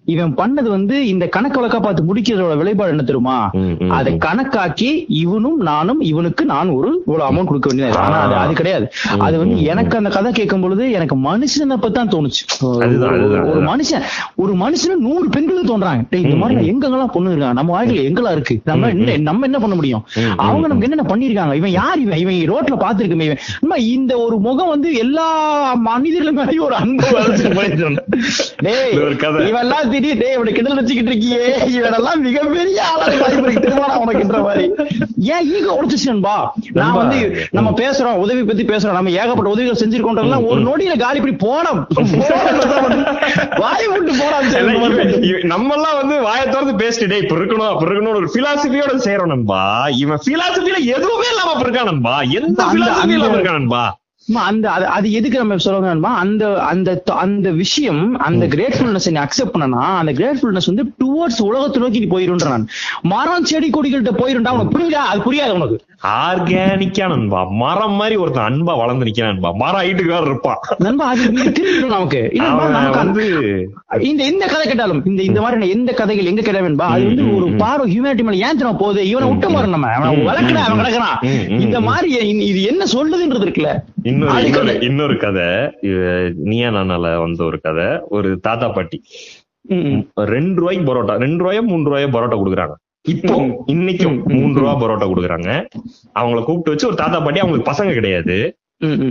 இவன் பண்ணது வந்து இந்த கணக்கு வழக்கா பார்த்து முடிக்கிறதோட விளைபாடு என்ன தெரியுமா? அதை கணக்காக்கி இவனும் நானும் இவனுக்கு நான் ஒரு இவ்வளவு அமௌண்ட் கொடுக்க வேண்டியது. ஆனா அது அது கிடையாது. அது வந்து எனக்கு அந்த கதை கேட்கும் பொழுது எனக்கு மனுஷனை பத்தி தான் தோணுச்சு. ஒரு-. மனுஷன் ஒரு மனுஷனு நூறு பெண்களுக்கு தோன்றாங்க. இந்த மாதிரி எங்கெங்கெல்லாம் பொண்ணு இருக்காங்க? நம்ம வாழ்க்கையில எங்கெல்லாம் இருக்கு? நம்ம என்ன நம்ம என்ன பண்ண முடியும்? அவங்க நமக்கு என்னென்ன பண்ணிருக்காங்க இவன் யார் இவன்? இவன் ரோட்ல பாத்துருக்குமே இவன். இந்த ஒரு முகம் வந்து எல்லா மனிதர்கள் மேலயும் ஒரு அன்பு. இவெல்லாம் திடீர் டேய் இவனை கிண்டல் வச்சுக்கிட்டு இருக்கியே. இவனெல்லாம் மிகப்பெரிய ஆளாக வாய்ப்பு திருமணம் உனக்குன்ற மாதிரி. ஏன் ஈகோ உடச்சுச்சுன்பா நான் வந்து நம்ம. பேசுறோம் உதவி பத்தி பேசுறோம். நம்ம ஏகப்பட்ட உதவிகள் செஞ்சிருக்கோம்ன்றதெல்லாம் ஒரு நொடியில காலி இப்படி போனோம். வாய் விட்டு இவன் நம்ம எல்லாம் வந்து வாயை திறந்து பேசிட்டு டேய் இப்ப இருக்கணும் அப்ப இருக்கணும் ஒரு பிலாசபியோட செய்யறோம் நண்பா. இவன் பிலாசபில எதுவுமே இல்லாம இருக்கான் நண்பா. எந்த பிலாசபி இல்லாம அம்மா, அந்த அது- எதுக்கு நம்ம சொல்லணும்னா அந்த அந்த அந்த விஷயம் அந்த கிரேட்ஃபுல்னஸ் நீ அக்செப்ட் பண்ணனா அந்த கிரேட்ஃபுல்னஸ் வந்து டுவர்ட்ஸ் உலகத்தை நோக்கி நீ போயிருன்ற நான். மரம் செடி கொடிகள்கிட்ட போயிருண்டா உனக்கு புரியுதா? அது புரியாது உனக்கு. ஆர்கானிக்கா நண்பா. மரம் மாதிரி ஒருத்தன் அன்பா வளர்ந்து நிக்கிறான் நண்பா. மரம் ஹைட்டுக்கு வேற இருப்பான் நண்பா நமக்கு இந்த எந்த கதை கேட்டாலும் இந்த இந்த மாதிரி எந்த கதைகள் எங்க கேட்டாலும்பா அது வந்து ஒரு பார்வை ஹியூமனிட்டி மேல ஏன் தெரியுமா போகுது இவனை விட்ட மாதிரி நம்ம. அவன் வளர்க்கடா அவன் கிடக்குறான் இந்த மாதிரி இது என்ன சொல்லுதுன்றது இருக்குல்ல. இன்னொரு இன்னொரு கதை. நீயா நானால வந்த ஒரு கதை? ஒரு தாத்தா பாட்டி. ரெண்டு ரூபாய்க்கு பரோட்டா. ரெண்டு ரூபாயோ மூணு ரூபாயோ பரோட்டா கொடுக்குறாங்க. இப்போ. இன்னைக்கும் ம், ம், மூணு ரூபா பரோட்டா கொடுக்குறாங்க அவங்கள கூப்பிட்டு வச்சு ஒரு தாத்தா பாட்டி அவங்களுக்கு பசங்க கிடையாது.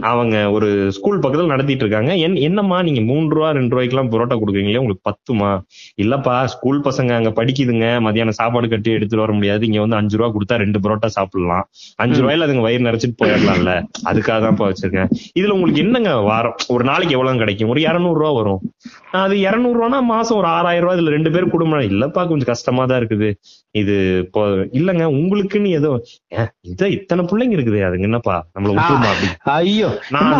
அவங்க ஒரு ஸ்கூல் பக்கத்துல நடத்திட்டு இருக்காங்க என் என்னம்மா நீங்க மூணு ரூபா ரெண்டு ரூபாய்க்கு எல்லாம் பரோட்டா கொடுக்குறீங்களே? உங்களுக்கு பத்துமா? இல்லப்பா ஸ்கூல் பசங்க அங்க படிக்குதுங்க. மதியானம் சாப்பாடு கட்டி எடுத்துட்டு வர முடியாது. இங்க வந்து அஞ்சு ரூபா கொடுத்தா ரெண்டு பரோட்டா சாப்பிடலாம். அஞ்சு ரூபாயில அதுங்க வயிறு நிறைச்சிட்டு போயிடலாம்ல. அதுக்காக தான்ப்பா வச்சிருக்கேன். இதுல உங்களுக்கு என்னங்க வாரம்? ஒரு நாளைக்கு எவ்வளவு கிடைக்கும்? ஒரு இருநூறு ரூபா வரும். அது இருநூறு ரூபானா மாசம் ஒரு ஆறாயிரம் ரூபாய் இதுல ரெண்டு பேர் குடும்பம். இல்லப்பா கொஞ்சம் கஷ்டமா தான் இருக்குது. இது இப்போ இல்லங்க உங்களுக்குன்னு ஏதோ ஏன், இத இத்தனை பிள்ளைங்க இருக்குது அதுங்க என்னப்பா? நம்மள விட்டுருமா அப்படி? ஐயோ நான்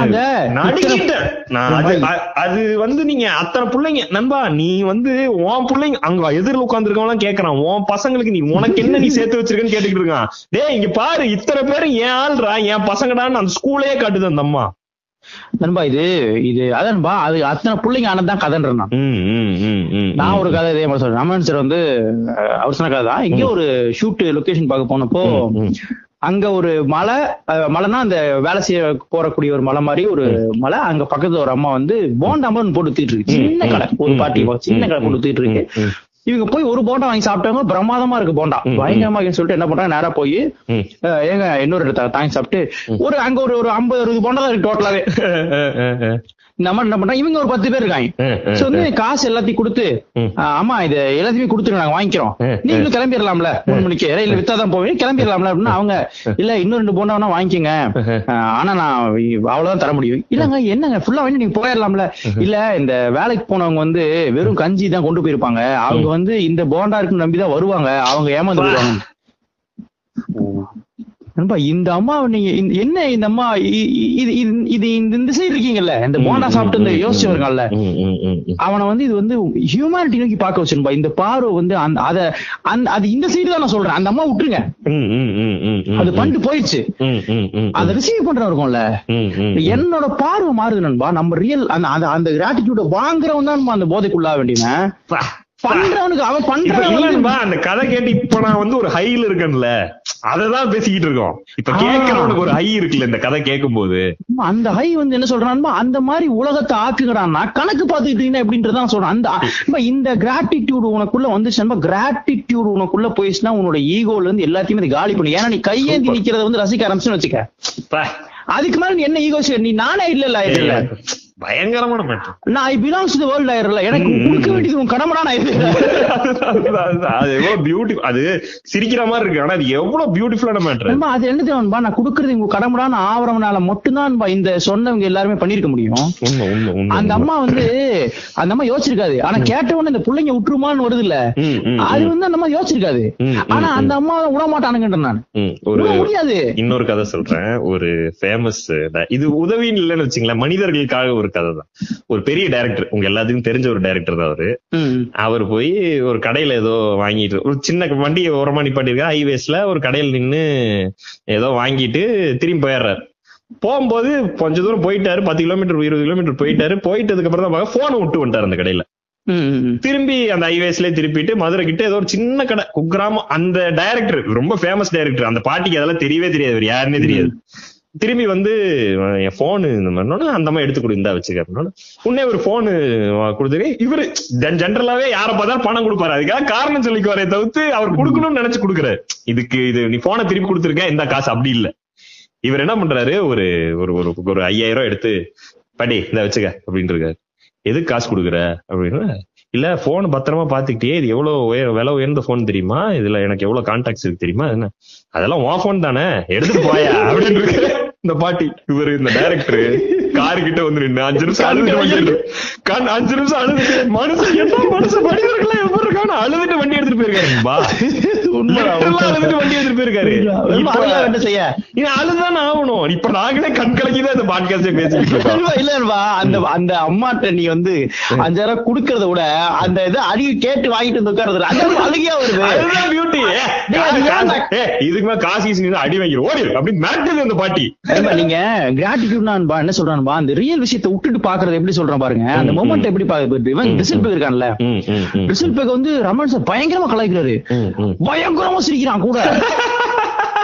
அது வந்து நீங்க அத்தனை பிள்ளைங்க நண்பா நீ வந்து உன் பிள்ளைங்க அங்க எதிரில் உட்காந்துருக்கவங்க கேக்குறான். உன் பசங்களுக்கு நீ உனக்கு என்ன நீ சேர்த்து வச்சிருக்கன்னு கேட்டுக்கிட்டு இருக்கான். டேய் இங்க பாரு இத்தனை பேரு என் ஆள்றா என் பசங்கடான்னு அந்த ஸ்கூலே காட்டுது அந்த அம்மா. நண்பா இது இது அதான்பா அது அத்தனை பிள்ளைங்க ஆனதான் கதைன்றேன் நான். ஒரு கதை இதே மாதிரி சொல்றேன். ரமணன் சார் வந்து அவர் சொன்ன கதை தான் இங்க ஒரு ஷூட் லொகேஷன் பார்க்க போனப்போ. அங்க ஒரு மலை மலைனா அந்த வேலை செய்ய போறக்கூடிய ஒரு மலை மாதிரி ஒரு மலை. அங்க பக்கத்துல ஒரு அம்மா வந்து போண்டாமன்னு போட்டு வித்துட்டு இருக்கு. சின்ன கடை. ஒரு பாட்டி சின்ன கடை போட்டு வித்துட்டு இருக்கு. இவங்க போய் ஒரு போண்டா வாங்கி சாப்பிட்டாங்க. பிரமாதமா இருக்கு போண்டா. பயங்கரமா சொல்லிட்டு என்ன பண்றாங்க? நேரா போய் ஏங்க இன்னொரு இடத்த தாங்கி சாப்பிட்டு ஒரு அங்க ஒரு ஒரு ஐம்பது அறுபது போண்டா தான் இருக்கு டோட்டலாவே அம்மா என்ன பண்றாங்க இவங்க ஒரு பத்து பேர் இருக்காங்க. சோ வந்து காசு எல்லாத்தையும் கொடுத்து ஆமா இது எல்லாத்தையுமே கொடுத்துட்டு நாங்க வாங்கிக்கிறோம். நீங்களும் கிளம்பிடலாம்ல மூணு மணிக்கு. ரயில்ல வித்தாதான் போவீங்க கிளம்பிடலாம்ல அப்படின்னா அவங்க இல்ல இன்னும் ரெண்டு போண்டா வேணா வாங்கிக்கோங்க. ஆனா நான் அவ்வளவுதான் தர முடியும். இல்லங்க என்னங்க? ஃபுல்லா வாங்கி நீங்க போயிடலாம்ல இல்ல இந்த வேலைக்கு போனவங்க வந்து வெறும் கஞ்சி தான் கொண்டு போயிருப்பாங்க. அவங்க வந்து இந்த போண்டா இருக்குன்னு நம்பிதான் வருவாங்க. அவங்க ஏமாந்து போயிருவாங்க நண்பா, இந்த அம்மா நீங்க என்ன இந்த அம்மா இது இது- இந்த சைடு இருக்கீங்கல்ல இந்த போண்டா சாப்பிட்டு இந்த யோசிச்சு ம். அவனை வந்து இது வந்து ஹியூமனிட்டி நோக்கி பார்க்க வச்சிருப்பா இந்த பார்வை வந்து அந்த அத அந்த அது இந்த சைடு தான் நான் சொல்றேன் அந்த அம்மா விட்டுருங்க. அது பண்ணிட்டு போயிடுச்சு அதை ரிசீவ் பண்றவன் இருக்கும்ல. என்னோட பார்வை மாறுது நண்பா நம்ம ரியல் அந்த அந்த கிராட்டிடியூட வாங்குறவன் தான் அந்த போதைக்குள்ளாக வேண்டியவன். பண்றவனுக்கு அவன் இப்ப இல்லன்பா அந்த கதை கேட்டு இப்ப நான் வந்து ஒரு ஹைல இருக்கேன்ல. அததான் பேசிக்கிட்டு இருக்கோம். இப்ப. கேட்கறவனுக்கு ஒரு ஹை இருக்குல்ல இந்த கதை கேட்கும் போது அந்த ஹை வந்து என்ன சொல்றான்? அந்த மாதிரி உலகத்தை ஆக்குகிறான்னா கணக்கு பார்த்துக்கிட்டீங்கன்னா எப்படின்றதான் சொல்றேன். அந்த அம்மா, இந்த கிராட்டிடியூட் உனக்குள்ள வந்துச்சுன்னா கிராட்டிடியூட் உனக்குள்ள போயிடுச்சுன்னா உன்னோட ஈகோல இருந்து எல்லாத்தையுமே காலி பண்ணி. ஏன்னா நீ கையேந்தி. நிக்கிறத வந்து ரசிக்க ஆரம்பிச்சுன்னு வச்சுக்க. அதுக்கு மேல நீ என்ன ஈகோ நீ நானே இல்ல. இல்ல பயங்கரமான மேட்டர் நான் ஐ பிலாங்ஸ் டு வேர்ல்ட் ஆயிரல எனக்கு. கொடுக்க வேண்டியது உன் கடமைடா நான் அது எவ்வளவு பியூட்டி அது சிரிக்கிற மாதிரி இருக்கு. ஆனா அது எவ்வளவு பியூட்டிஃபுல்லான மேட்டர் அது என்ன தெரியுமா நான் கொடுக்கறது உங்க கடமைடான்னு ஆவரவனால மட்டும்தான் இந்த சொன்னவங்க எல்லாருமே பண்ணிருக்க முடியும். அந்த அம்மா வந்து அந்த அம்மா யோசிச்சிருக்காது. ஆனா கேட்டவொடனே இந்த பிள்ளைங்க விட்டுருமான்னு வருது இல்ல அது. வந்து அந்த அம்மா யோசிச்சிருக்காது. ஆனா. அந்த அம்மா விட மாட்டானுங்கன்ற நான். ஒரு முடியாது. இன்னொரு கதை சொல்றேன். ஒரு ஃபேமஸ் இது உதவின்னு இல்லைன்னு வச்சுங்களேன் மனிதர்களுக்காக ஒரு கதை தான். ஒரு பெரிய டைரக்டர் உங்க எல்லாத்துக்கும் தெரிஞ்ச ஒரு டைரக்டர் தான் அவரு. அவர் போய் ஒரு கடையில ஏதோ வாங்கிட்டு ஒரு சின்ன வண்டியை ஓரமா நிப்பாட்டிருக்காரு ஹைவேஸ்ல ஒரு கடையில நின்னு ஏதோ வாங்கிட்டு திரும்பி போயிடுறாரு. போகும்போது கொஞ்ச தூரம் போயிட்டாரு. பத்து கிலோமீட்டர் இருபது கிலோமீட்டர் போயிட்டாரு. போயிட்டதுக்கு அப்புறம் தான் போனை விட்டு வந்துட்டாரு அந்த கடையில. திரும்பி அந்த ஹைவேஸ்லயே திருப்பிட்டு மதுரை கிட்ட ஏதோ ஒரு சின்ன கடை குக்கிராமம். அந்த டைரக்டர் ரொம்ப ஃபேமஸ் டைரக்டர் அந்த பாட்டிக்கு அதெல்லாம் தெரியவே தெரியாது. யாருன்னே தெரியாது. திரும்பி வந்து என் போனு இந்த மாதிரி அந்த மாதிரி எடுத்து கொடு இந்தா வச்சுக்க உடனே ஒரு போனு கொடுத்துரு இவரு ஜென்ரலாவே யார பார்த்தாலும் பணம் கொடுப்பாரு. அதுக்காக காரணம் சொல்லிக்குவாரே தவிர்த்து அவர் கொடுக்கணும்னு நினைச்சு கொடுக்குறாரு. இதுக்கு இது நீ போனை திருப்பி கொடுத்துருக்க இந்த காசு அப்படி இல்ல. இவர் என்ன பண்றாரு ஒரு ஒரு ஒரு ஒரு ஐயாயிரம் ரூபாய் எடுத்து படி இந்த வச்சுக்க அப்படின்னு இருக்காரு எதுக்கு காசு கொடுக்குற? அப்படின்னு இல்ல போன் பத்திரமா பாத்துக்கிட்டே இது எவ்வளவு உயர் விலை உயர்ந்த போன் தெரியுமா? இதுல எனக்கு எவ்வளவு கான்டாக்ட்ஸ் இருக்கு தெரியுமா? என்ன அதெல்லாம் உன் போன் தானே எடுத்துட்டு போயா அப்படின்னு இருக்கு இந்த பாட்டி இவரு இந்த டைரக்டர் காரு கிட்ட வந்து நின்னு அஞ்சு நிமிஷம் அழுதுட்டு வண்டி எடுத்து அஞ்சு நிமிஷம் அழுதுட்டு மனுஷன் என்ன மனுஷன் மனிதர்களா எவ்வளவு இருக்கான்னு அழுதுட்டு வண்டி எடுத்துட்டு போயிருக்காரு. அழுதுட்டு வண்டி எடுத்துட்டு போயிருக்காரு. அழகா என்ன செய்ய? இது அழுதுதான் ஆகணும். இப்ப நாங்களே கண் கலக்கிதான் இந்த பாட்காஸ்டே பேசிட்டு இருக்கோம். இல்லன்பா அந்த அந்த அம்மாட்ட நீ வந்து அஞ்சாயிரம் குடுக்கறத விட அந்த இதை அடி கேட்டு வாங்கிட்டு வந்து உட்கார்றது அது அழுகையா வருது. அதுதான் பியூட்டி. இதுக்கு மேல காசு அடி வாங்கிரு ஓடி அப்படின்னு மிரட்டுது அந்த பாட்டி. நீங்க கிராட்டிடியூட்னா என்ன சொல்றான்பா அந்த ரியல் விஷயத்தை விட்டுட்டு பாக்குறது எப்படி சொல்றான் பாருங்க. அந்த மொமெண்ட் எப்படி இவன் ரிசல்ட் இருக்கான்ல. ரிசல்ட் பேக் வந்து ரமன் சார் பயங்கரமா கலாய்க்கிறாரு. பயங்கரமா சிரிக்கிறான் கூட.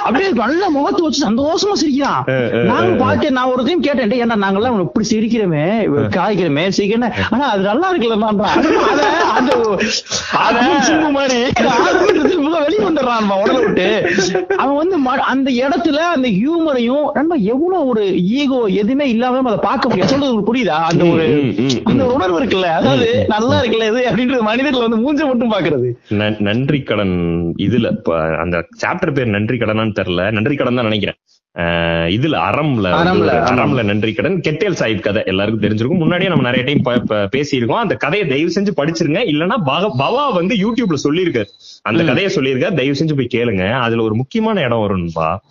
அப்படியே நல்ல முகத்தை வச்சு சந்தோஷமா சிரிக்கிறான் நாங்க. பார்த்து நான் ஒரு டைம் கேட்டேன் "டேய், ஏன்டா நாங்கெல்லாம் இப்படி சிரிக்கிறோமே காய்க்கிறோமே சிரிக்கிறேன் ஆனா அது நல்லா அந்த மாதிரி. வெளியே வந்துடுறான் உடலை விட்டு. அவன் வந்து அந்த இடத்துல அந்த ஹியூமரையும் நண்பா எவ்வளவு ஒரு ஈகோ எதுவுமே இல்லாம அதை பார்க்க முடியாது சொல்றது உங்களுக்கு புரியுதா? அந்த ஒரு அந்த உணர்வு இருக்குல்ல? அதாவது நல்லா இருக்குல்ல இது அப்படின்றது மனிதர்கள் வந்து மூஞ்ச மட்டும் பாக்குறது நன்- நன்றி கடன் இதுல அந்த சாப்டர் பேர் நன்றி கடனான்னு தெரியல. நன்றி கடன் தான் நினைக்கிறேன். இதுல அறம்ல அறம்ல, நன்றி கடன் கெட்டேல் சாஹிப் கதை எல்லாருக்கும் தெரிஞ்சிருக்கும். முன்னாடியே நம்ம நிறைய டைம் பேசியிருக்கோம். அந்த கதையை தயவு செஞ்சு படிச்சிருங்க. இல்லன்னா பவா வந்து யூடியூப்ல சொல்லியிருக்காரு. அந்த கதையை சொல்லியிருக்காரு. தயவு செஞ்சு போய் கேளுங்க. அதுல ஒரு முக்கியமான இடம் வரும்பா.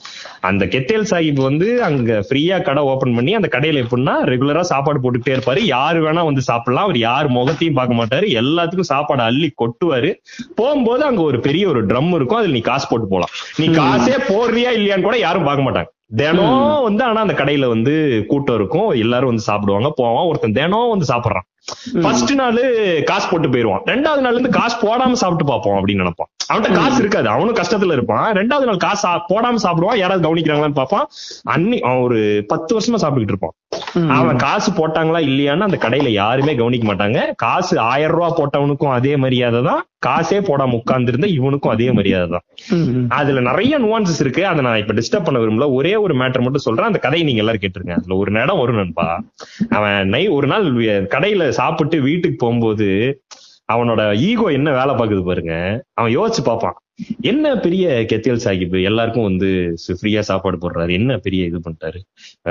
அந்த கெட்டேல் சாஹிப் வந்து அங்க ஃப்ரீயா கடை ஓபன் பண்ணி அந்த கடையில எப்படின்னா ரெகுலரா சாப்பாடு போட்டுக்கிட்டே இருப்பாரு. யாரு வேணா வந்து சாப்பிடலாம். அவர் யார் முகத்தையும் பார்க்க மாட்டாரு. எல்லாத்துக்கும் சாப்பாடு அள்ளி கொட்டுவாரு. போகும்போது அங்க ஒரு பெரிய ஒரு ட்ரம் இருக்கும். அதுல நீ காசு போட்டு போலாம். நீ காசே போடுறியா இல்லையான்னு கூட யாரும் பார்க்க மாட்டாங்க. தினம் வந்து ஆனா அந்த கடையில வந்து கூட்டம் இருக்கும். எல்லாரும் வந்து சாப்பிடுவாங்க. போவான். ஒருத்தன் தினம் வந்து சாப்பிடுறான். ஃபர்ஸ்ட் நாள் காசு போட்டு போயிருவான். ரெண்டாவது நாள்ல இருந்து காசு போடாம சாப்பிட்டு பார்ப்போம் அப்படின்னு நினைப்பான். அவன்கிட்ட காசு இருக்காது. அவனும் கஷ்டத்துல இருப்பான். ரெண்டாவது நாள் காசு போடாம சாப்பிடுவான். யாராவது கவனிக்கிறாங்களான்னு பார்ப்பான். அன்னி அவன் ஒரு பத்து வருஷமா சாப்பிட்டுக்கிட்டு இருப்பான். அவன் காசு போட்டாங்களா இல்லையான்னு அந்த கடையில யாருமே கவனிக்க மாட்டாங்க. காசு ஆயிரம் ரூபாய் போட்டவனுக்கும் அதே மரியாதை தான். காசே போடாம உட்கார்ந்து இருந்த இவனுக்கும் அதே மரியாதை தான். அதுல நிறைய நுவான்சஸ் இருக்கு. அதை நான் இப்ப டிஸ்டர்ப் பண்ண விரும்பல. ஒரே ஒரு மேட்டர் மட்டும் சொல்றேன். அந்த கதையை நீங்க எல்லாரும் கேட்டிருங்க. அதுல ஒரு இடம் வரும் நண்பா. அவன் நை ஒரு நாள் கடையில சாப்பிட்டு வீட்டுக்கு போகும்போது அவனோட ஈகோ என்ன வேலை பார்க்குது பாருங்க. அவன் யோசிச்சு பார்ப்பான். என்ன பெரிய கெத்தியல் சாஹிப் எல்லாருக்கும் வந்து ஃப்ரீயா சாப்பாடு போடுறாரு? என்ன பெரிய இது பண்ணிட்டாரு?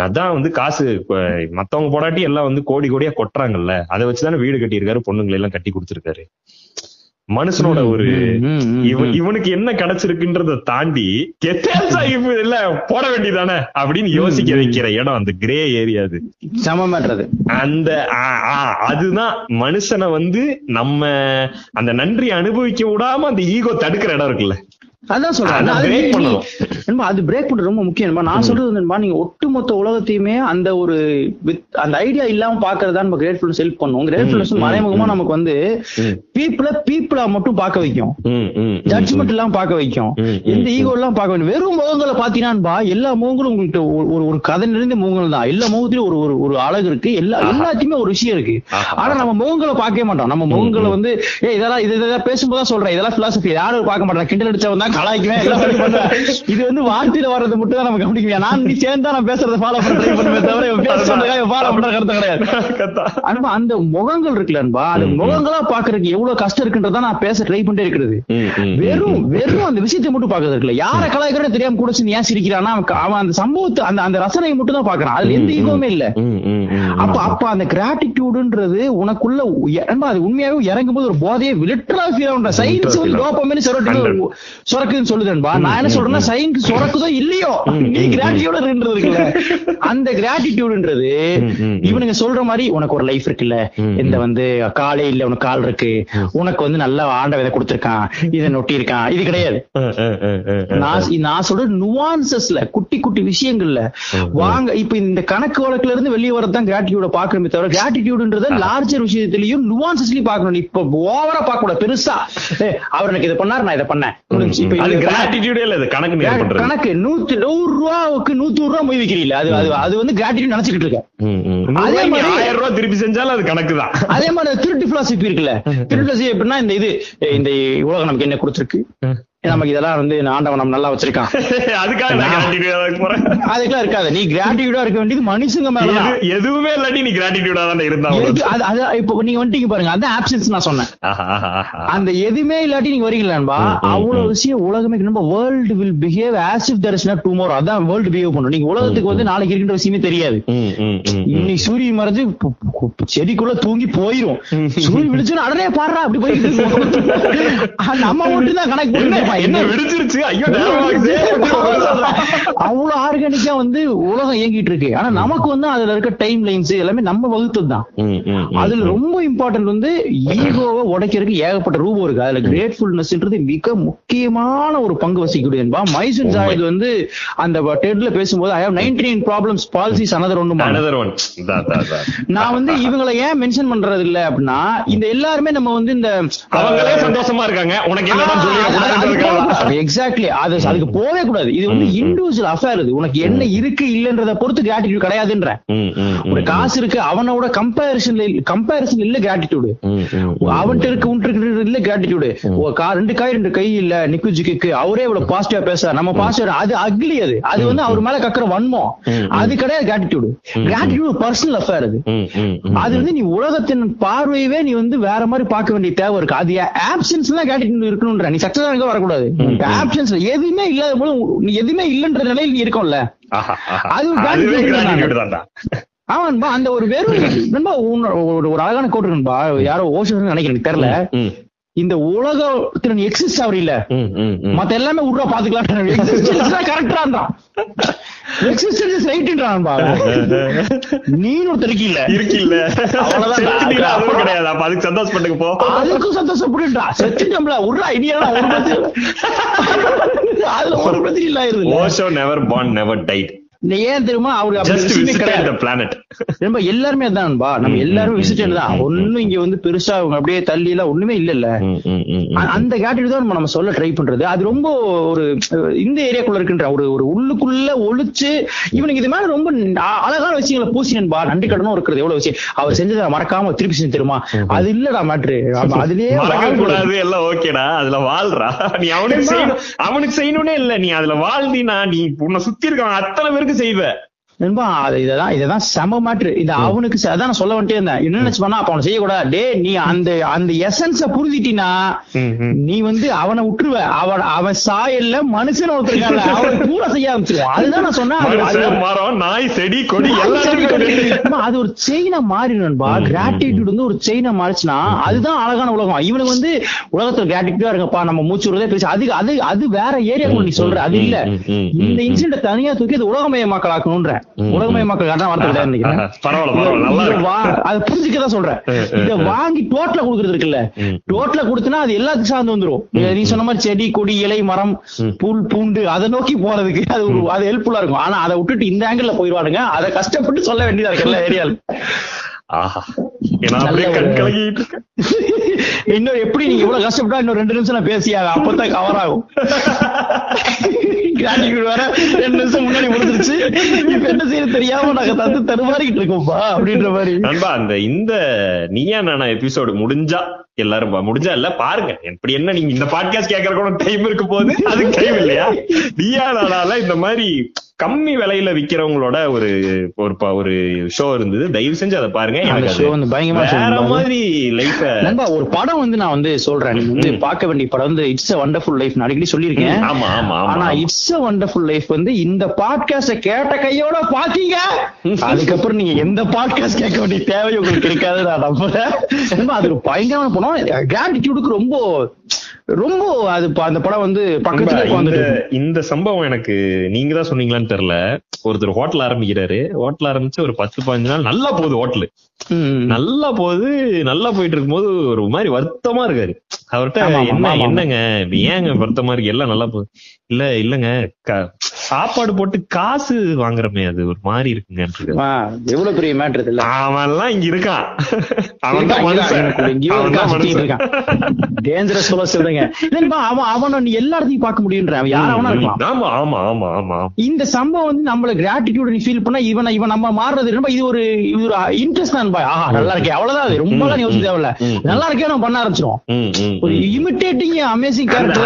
அதான் வந்து காசு மத்தவங்க போடாட்டி எல்லாம் வந்து கோடி கோடியா கொட்டுறாங்கல்ல. அதை வச்சுதானே வீடு கட்டியிருக்காரு பொண்ணுங்களை எல்லாம் கட்டி கொடுத்துருக்காரு. மனுஷனோட ஒரு இவன் இவனுக்கு என்ன கிடைச்சிருக்குன்றத தாண்டி இல்ல போட வேண்டியதானே? அப்படின்னு யோசிக்க வைக்கிற இடம் அந்த கிரே ஏரியா அது. சம மாட்டுறது அந்த அதுதான் மனுஷனை வந்து நம்ம அந்த நன்றி அனுபவிக்க விடாம அந்த ஈகோ தடுக்கிற இடம் இருக்குல்ல. அதான் சொல்றேன். அது பிரேக் பண்றது ரொம்ப முக்கியம். நான் சொல்றது வந்து நீங்க ஒட்டுமொத்த உலகத்தையுமே அந்த ஒரு அந்த ஐடியா இல்லாம பாக்குறதா நம்ம கிரேட்ஃபுல்னஸ் ஹெல்ப் பண்ணும். கிரேட்ஃபுல்னஸ் மறைமுகமா. நமக்கு வந்து. பீப்புள பீப்புளா மட்டும் பார்க்க வைக்கும். ஜட்ஜ்மெண்ட் எல்லாம் பார்க்க வைக்கும். எந்த. ஈகோ எல்லாம் பார்க்க வேண்டும் வெறும் முகங்களை பாத்தீங்கன்னா எல்லா முகங்களும் உங்கள்கிட்ட ஒரு- ஒரு கதை நிறைந்த முகங்கள் தான். எல்லா முகத்திலும் ஒரு ஒரு அழகு இருக்கு. எல்லா. எல்லாத்தையுமே ஒரு விஷயம் இருக்கு. ஆனா நம்ம முகங்களை பார்க்கவே மாட்டோம். நம்ம முகங்களை வந்து ஏ இதெல்லாம் இது இதெல்லாம் பேசும்போது தான் சொல்றேன். இதெல்லாம் பிலாசபி யாரும் பார்க்க மாட்டாங்க. கிண்டல் அடிச்சவன் தான் கலாய்க்குவேன். இது வந்து வார்த்தையில வர்றது மட்டும் தான் நம்ம கவனிக்கணும் நான் நீ சேர்ந்தா நான் பேசுறத ஃபாலோ பண்ண ட்ரை பண்ணுவேன் தவிர பேசுறதுக்காக ஃபாலோ பண்ற கருத்து கிடையாது. அன்பா அந்த முகங்கள் இருக்குல்ல அன்பா அது. முகங்களா பாக்குறதுக்கு எவ்வளவு கஷ்டம் இருக்குன்றத நான் பேச ட்ரை பண்ணிட்டே இருக்கிறது. வெறும் வெறும் அந்த விஷயத்தை மட்டும் பாக்குறது இருக்குல்ல. யார கலாய்க்கிறத தெரியாம கூட ஏன் சிரிக்கிறான்னா அவன் அந்த சம்பவத்தை அந்த அந்த ரசனையை மட்டும் தான் பாக்குறான் அதுல எந்த ம், ஈகோவுமே இல்ல. அப்ப. அப்ப அந்த கிராட்டிடியூடுன்றது உனக்குள்ள நண்பா, அது உண்மையாவே இறங்கும் போது ஒரு போதையே லிட்டரா ஃபீல் ஆகுன்ற சைன்ஸ் வந்து டோபமின் செரோட்டின் சுரக்க சுரக்குதுன்னு சொல்லுதன்பா நான் என்ன சொல்றேன்னா சயின்ஸ் சுரக்குதோ இல்லையோ? நீ கிராட்டிடியூடுன்றது இருக்குல்ல அந்த கிராட்டிடியூடுன்றது. இவனுங்க சொல்ற மாதிரி உனக்கு ஒரு லைஃப் இருக்குல்ல. இந்த வந்து காலே இல்ல உனக்கு கால் இருக்கு. உனக்கு வந்து நல்ல ஆண்ட விதை கொடுத்திருக்கான். இதை நொட்டி இருக்கான் இது கிடையாது. நான் நான் சொல்ற நுவான்சஸ்ல குட்டி குட்டி விஷயங்கள்ல. வாங்க இப்ப இந்த கணக்கு வழக்குல இருந்து வெளியே வரதான் கிராட்டிடியூட பாக்கணுமே தவிர கிராட்டிடியூடுன்றத லார்ஜர் விஷயத்திலயும் நுவான்சஸ்லயும் பார்க்கணும். இப்ப ஓவரா பார்க்க கூடாது பெருசா அவர் எனக்கு இதை பண்ணாரு நான் இதை பண்ணேன். அது இது கிராட்டிடியூடே இல்ல இது கணக்கு நீங்க பண்றது கணக்கு நூத்தி நூறு ரூபாவுக்கு நூத்தி ஒரு ரூபா மொய் வைக்கிறீங்க அது அது அது வந்து கிராட்டிடியூட் நினைச்சுக்கிட்டு இருக்கேன். அதே மாதிரி- ஆயிரம் ரூபாய் திருப்பி செஞ்சாலும் அது கணக்கு தான் அதே மாதிரி திருட்டு பிலாசபி இருக்குல்ல. திருட்டு பிலாசபி எப்படின்னா இந்த இது இந்த உலகம் நமக்கு என்ன கொடுத்துருக்கு? நமக்கு இதெல்லாம் வந்து ஆண்டவன் நம்ம நல்லா வச்சிருக்கான். அதுக்காக அதுக்கெல்லாம் இருக்காது. நீ கிராட்டிடியூடா இருக்க வேண்டியது மனுஷங்க எது- எதுவுமே இல்லாட்டி நீ கிராட்டிடியூடா தான் இருந்தா அது- இப்போ நீங்க வந்துட்டீங்க பாருங்க. அதான் ஆப்சன்ஸ் நான் சொன்னேன். அந்த எதுவுமே இல்லாட்டி நீங்க வரீங்களான்பா அவ்வளவு விஷயம் உலகமே நம்ம world will behave as if there is not tomorrow அதான் வேர்ல்டு பிஹேவ் பண்ணும். நீங்க உலகத்துக்கு வந்து நாளைக்கு இருக்கின்ற விஷயமே தெரியாது. இன்னைக்கு சூரியன் மறைஞ்சு செடிக்குள்ள தூங்கி போயிரும். சூரியன் விழிச்சு அடனே பாடுறா அப்படி போயிட்டு. நம்ம மட்டும் தான் கணக்கு போட்டுருப்பான். என்ன விடிச்சிருச்சு ஐயோ. அவ்வளவு ஆர்கானிக்கா வந்து உலகம் இயங்கிட்டு இருக்கு. ஆனா நமக்கு வந்து அதுல இருக்க டைம் லைன்ஸ் எல்லாமே நம்ம வகுத்தது தான். அதுல ரொம்ப இம்பார்ட்டன்ட் வந்து ஈகோவை உடைக்கிறதுக்கு ஏகப்பட்ட ரூபம் இருக்கு. அதுல கிரேட்ஃபுல்னஸ்ன்றது மிக முக்கியமான ஒரு பங்கு வசிக்கக்கூடிய என்பா மைசூர் ஜாயித் வந்து அந்த டெட்ல பேசும்போது I have ninety nine problems policies another ஒன்று Another one. தான், தான், தான். நான் வந்து இவங்களை ஏன் மென்ஷன் பண்றது இல்ல அப்படின்னா இந்த எல்லாருமே நம்ம வந்து இந்த அவங்களே சந்தோஷமா இருக்காங்க. உனக்கு என்னடா சொல்லி எக்ஸாக்ட்லி அது அதுக்கு போவே கூடாது. இது வந்து இண்டிவிஜுவல் அஃபேர் இது. உனக்கு என்ன இருக்கு இல்லன்றத பொறுத்து கிராட்டிடியூட் கிடையாதுன்ற. ஒரு காசு இருக்கு அவனோட கம்பேரிசன் கம்பேரிசன் இல்ல கிராட்டிடியூடு அவன்கிட்ட இருக்கு உன்ட்டு இல்ல கிராட்டிடியூடு ரெண்டு காய் ரெண்டு கை இல்ல நிக்கு ஜிக்கு அவரே இவ்வளவு பாசிட்டிவா பேச நம்ம பாசிட்டிவ் அது அக்லி அது. அது வந்து அவர் மேல கக்குற வன்மம். அது கிடையாது கிராட்டிடியூடு கிராட்டிடியூட் பர்சனல் அஃபேர் அது. அது வந்து நீ உலகத்தின் பார்வையவே நீ வந்து வேற மாதிரி பார்க்க வேண்டிய தேவை இருக்கு. அது ஆப்ஷன்ஸ் எல்லாம் கிராட்டிடியூட் இருக்கணும்ன்ற நீ சக்சஸ் ஆக வரக்கூடாது ஆப்ஷன்ஸ் எதுவுமே இல்லாத போது நீ எதுவுமே இல்லன்ற நிலையில் நீ இருக்கோம்ல. அது. ஆமான்பா அந்த ஒரு வெறும் நண்பா ஒரு அழகான கோட் நண்பா யாரோ ஓஷன் நினைக்கிறேன் தெரியல. இந்த உலகத்துல நீ எக்ஸிஸ்ட் ஆவற இல்ல. மத்த எல்லாமே உருவா பாத்துக்கலாம் எக்ஸிஸ்டன்ஸ் தான் கரெக்டான்றான் எக்ஸிஸ்டன்ஸ் ரைட்ன்றான்பா நீ ஒருத்தர் இருக்கீல்ல. இருக்கில்ல. அவ்வளவுதான். செத்துட்டீங்களா? அதுவும் கிடையாது. அப்ப அதுக்கு சந்தோஷப்பட்டுக்கு போ. அதுக்கும் சந்தோஷப்படுன்றா செத்துட்டோம்ல ஒரு ஐடியா ஒரு பிரச்சனை அதுல ஒரு பிரச்சனை இல்ல Osho never born never died ஏன் தெரியுமா? அவருக்கு ரொம்ப எல்லாருமே அதான்பா நம்ம எல்லாருமே விசிட்டட் தான் ஒண்ணும் இங்க வந்து பெருசா அவங்க அப்படியே தள்ளி எல்லாம் ஒண்ணுமே இல்ல இல்ல அந்த கேட்டரி தான் நம்ம நம்ம சொல்ல ட்ரை பண்றது. அது ரொம்ப ஒரு இந்த ஏரியாக்குள்ள இருக்குன்ற ஒரு ஒரு உள்ளுக்குள்ள ஒளிச்சு இவனுக்கு இது மேல ரொம்ப அழகான விஷயங்களை பூசினன்பா நன்றி கடனும் இருக்கிறது. எவ்வளவு விஷயம். அவர் செஞ்சதை மறக்காம திருப்பி செஞ்சு தருமா? அது இல்லடா மேட்ரு அதுலயே. கூடாது. எல்லாம் ஓகேடா அதுல வாழ்றா. நீ அவனுக்கு செய்யணும் அவனுக்கு செய்யணும்னே இல்ல. நீ அதுல வாழ்ந்தினா நீ உன்னை சுத்தி இருக்கவன் அத்தனை பேருக்கு செய்வ. நண்பா அது இததான் இததான் செம மேட்ரு இது அவனுக்கு அதான் நான் சொல்ல வந்துட்டே இருந்தேன். என்ன நினைச்சு பண்ணா அப்ப அவனை செய்யக்கூடாது டே நீ அந்த அந்த எசன்ஸ புரிஞ்சிட்டினா நீ வந்து அவனை விட்டுருவ அவன் அவன் சாயல்ல மனுஷன் ஒருத்தருக்கான அவனை கூட செய்ய ஆரம்பிச்சிருவான். அதுதான் நான் சொன்னேன். நாய் செடி கொடி அது ஒரு செயினா மாறிடும்பா கிராட்டிடியூட் வந்து ஒரு செயினா மாறிச்சுன்னா அதுதான் அழகான உலகம். இவனுக்கு வந்து உலகத்துல கிராட்டிடியூடா இருங்கப்பா. நம்ம மூச்சு விடுறதே பேசி அது அது அது வேற ஏரியாக்குள்ள நீ சொல்ற. அது இல்ல. இந்த இன்சிடென்ட் தனியா தூக்கி அது உலகமயமாக்கலாக்கணும்ன்ற உலகமயமாக்கல் அதான் வார்த்தை கிடையாது நினைக்கிறேன். அதை புரிஞ்சுக்கதான் சொல்றேன். இத வாங்கி டோட்டலா கொடுக்கறது இருக்குல்ல. டோட்டலா கொடுத்தனா அது எல்லாத்துக்கும் சார்ந்து வந்துரும். நீ சொன்ன மாதிரி செடி கொடி இலை மரம் புல் பூண்டு அதை நோக்கி போறதுக்கு அது அது ஹெல்ப்ஃபுல்லா இருக்கும். ஆனா அதை விட்டுட்டு இந்த ஆங்கிள் போயிருவானுங்க அதை கஷ்டப்பட்டு சொல்ல வேண்டியதா இருக்கு எல்லா ஏரியால. ஆஹா. இன்னும் எப்படி நீங்க இவ்வளவு கஷ்டப்பட்டா இன்னும் ரெண்டு நிமிஷம் நான் பேசியாக? அப்பதான் கவர் ஆகும். கிராட்டிடியூட் வேற ரெண்டு நிமிஷம் முன்னாடி முடிஞ்சிருச்சு. இப்ப என்ன செய்ய தெரியாம நாங்க தத்து தருமாறிக்கிட்டு இருக்கோம்ப்பா அப்படின்ற மாதிரி. நண்பா அந்த இந்த நீயா நானா எபிசோடு முடிஞ்சா எல்லாரும் முடிஞ்சா இல்ல பாருங்க. எப்படி என்ன நீங்க இந்த பாட்காஸ்ட் கேட்கற கூட டைம் இருக்க போது அதுக்கு டைம் இல்லையா? நீயா நானால இந்த மாதிரி கம்மி விலையில விக்கிறவங்களோட ஒரு ஒரு ஒரு ஷோ இருந்தது. தயவு செஞ்சு அதை பாருங்க. எனக்கு. மாதிரி லைஃப ஒரு படம் வந்து நான் வந்து சொல்றேன். நீங்க வந்து பார்க்க வேண்டிய படம் வந்து இட்ஸ் அ வண்டர்ஃபுல் லைஃப் நான் அடிக்கடி சொல்லியிருக்கேன். ஆமா ஆமா ஆனா இட்ஸ் அ வண்டர்ஃபுல் லைஃப் வந்து இந்த பாட்காஸ்ட கேட்ட கையோட பாத்தீங்க. அதுக்கப்புறம் நீங்க எந்த பாட்காஸ்ட் கேட்க வேண்டிய தேவை உங்களுக்கு இருக்காது நான் நம்புறேன். அது ஒரு பயங்கரமான படம். கிராட்டிடியூடுக்கு ரொம்ப ரொம்ப அது அந்த படம் வந்து பக்கத்துல உட்காந்துட்டு இந்த சம்பவம் எனக்கு நீங்க தான் சொன்னீங்களான்னு தெரியல. ஒருத்தர் ஹோட்டல் ஆரம்பிக்கிறாரு. ஹோட்டல் ஆரம்பிச்சு ஒரு பத்து பதினஞ்சு நாள் நல்லா போகுது ஹோட்டலு. நல்லா போகுது நல்லா போயிட்டு இருக்கும்போது ஒரு மாதிரி வருத்தமா இருக்காரு. அவர்கிட்ட என்ன. என்னங்க? ஏங்க வருத்தமா இருக்கு? எல்லாம் நல்லா போகுது. இல்ல இல்லங்க. சாப்பாடு போட்டு காசு வாங்குறமே அது ஒரு மாதிரி இருக்குங்க எவ்வளவு பெரிய மேட்ரு இல்ல? இங்க அவன் இருக்கான், மனுஷன். இருக்கான். அவன். டேஞ்சரஸ் சொல்ல சொல்லுங்க இல்லப்பா அவன் அவன நீ எல்லா இடத்தையும் பார்க்க முடியுன்ற அவன் யார் அவனா இருக்கலாம் ஆமா ஆமா ஆமா ஆமா. இந்த சம்பவம் வந்து நம்மள கிராட்டிடியூட் நீ ஃபீல் பண்ணா இவன் இவன் நம்ம மாறுறது ரொம்ப இது ஒரு இது ஒரு இன்ட்ரெஸ்ட் தான் பாய் ஆஹா நல்லா இருக்கே அவ்வளவுதான் அது. ரொம்ப எல்லாம் யோசிக்க தேவையில்ல. நல்லா இருக்கே நம்ம பண்ண ஆரம்பிச்சிரும் ஒரு. இமிட்டேட்டிங் அமேசிங் கேரக்டர்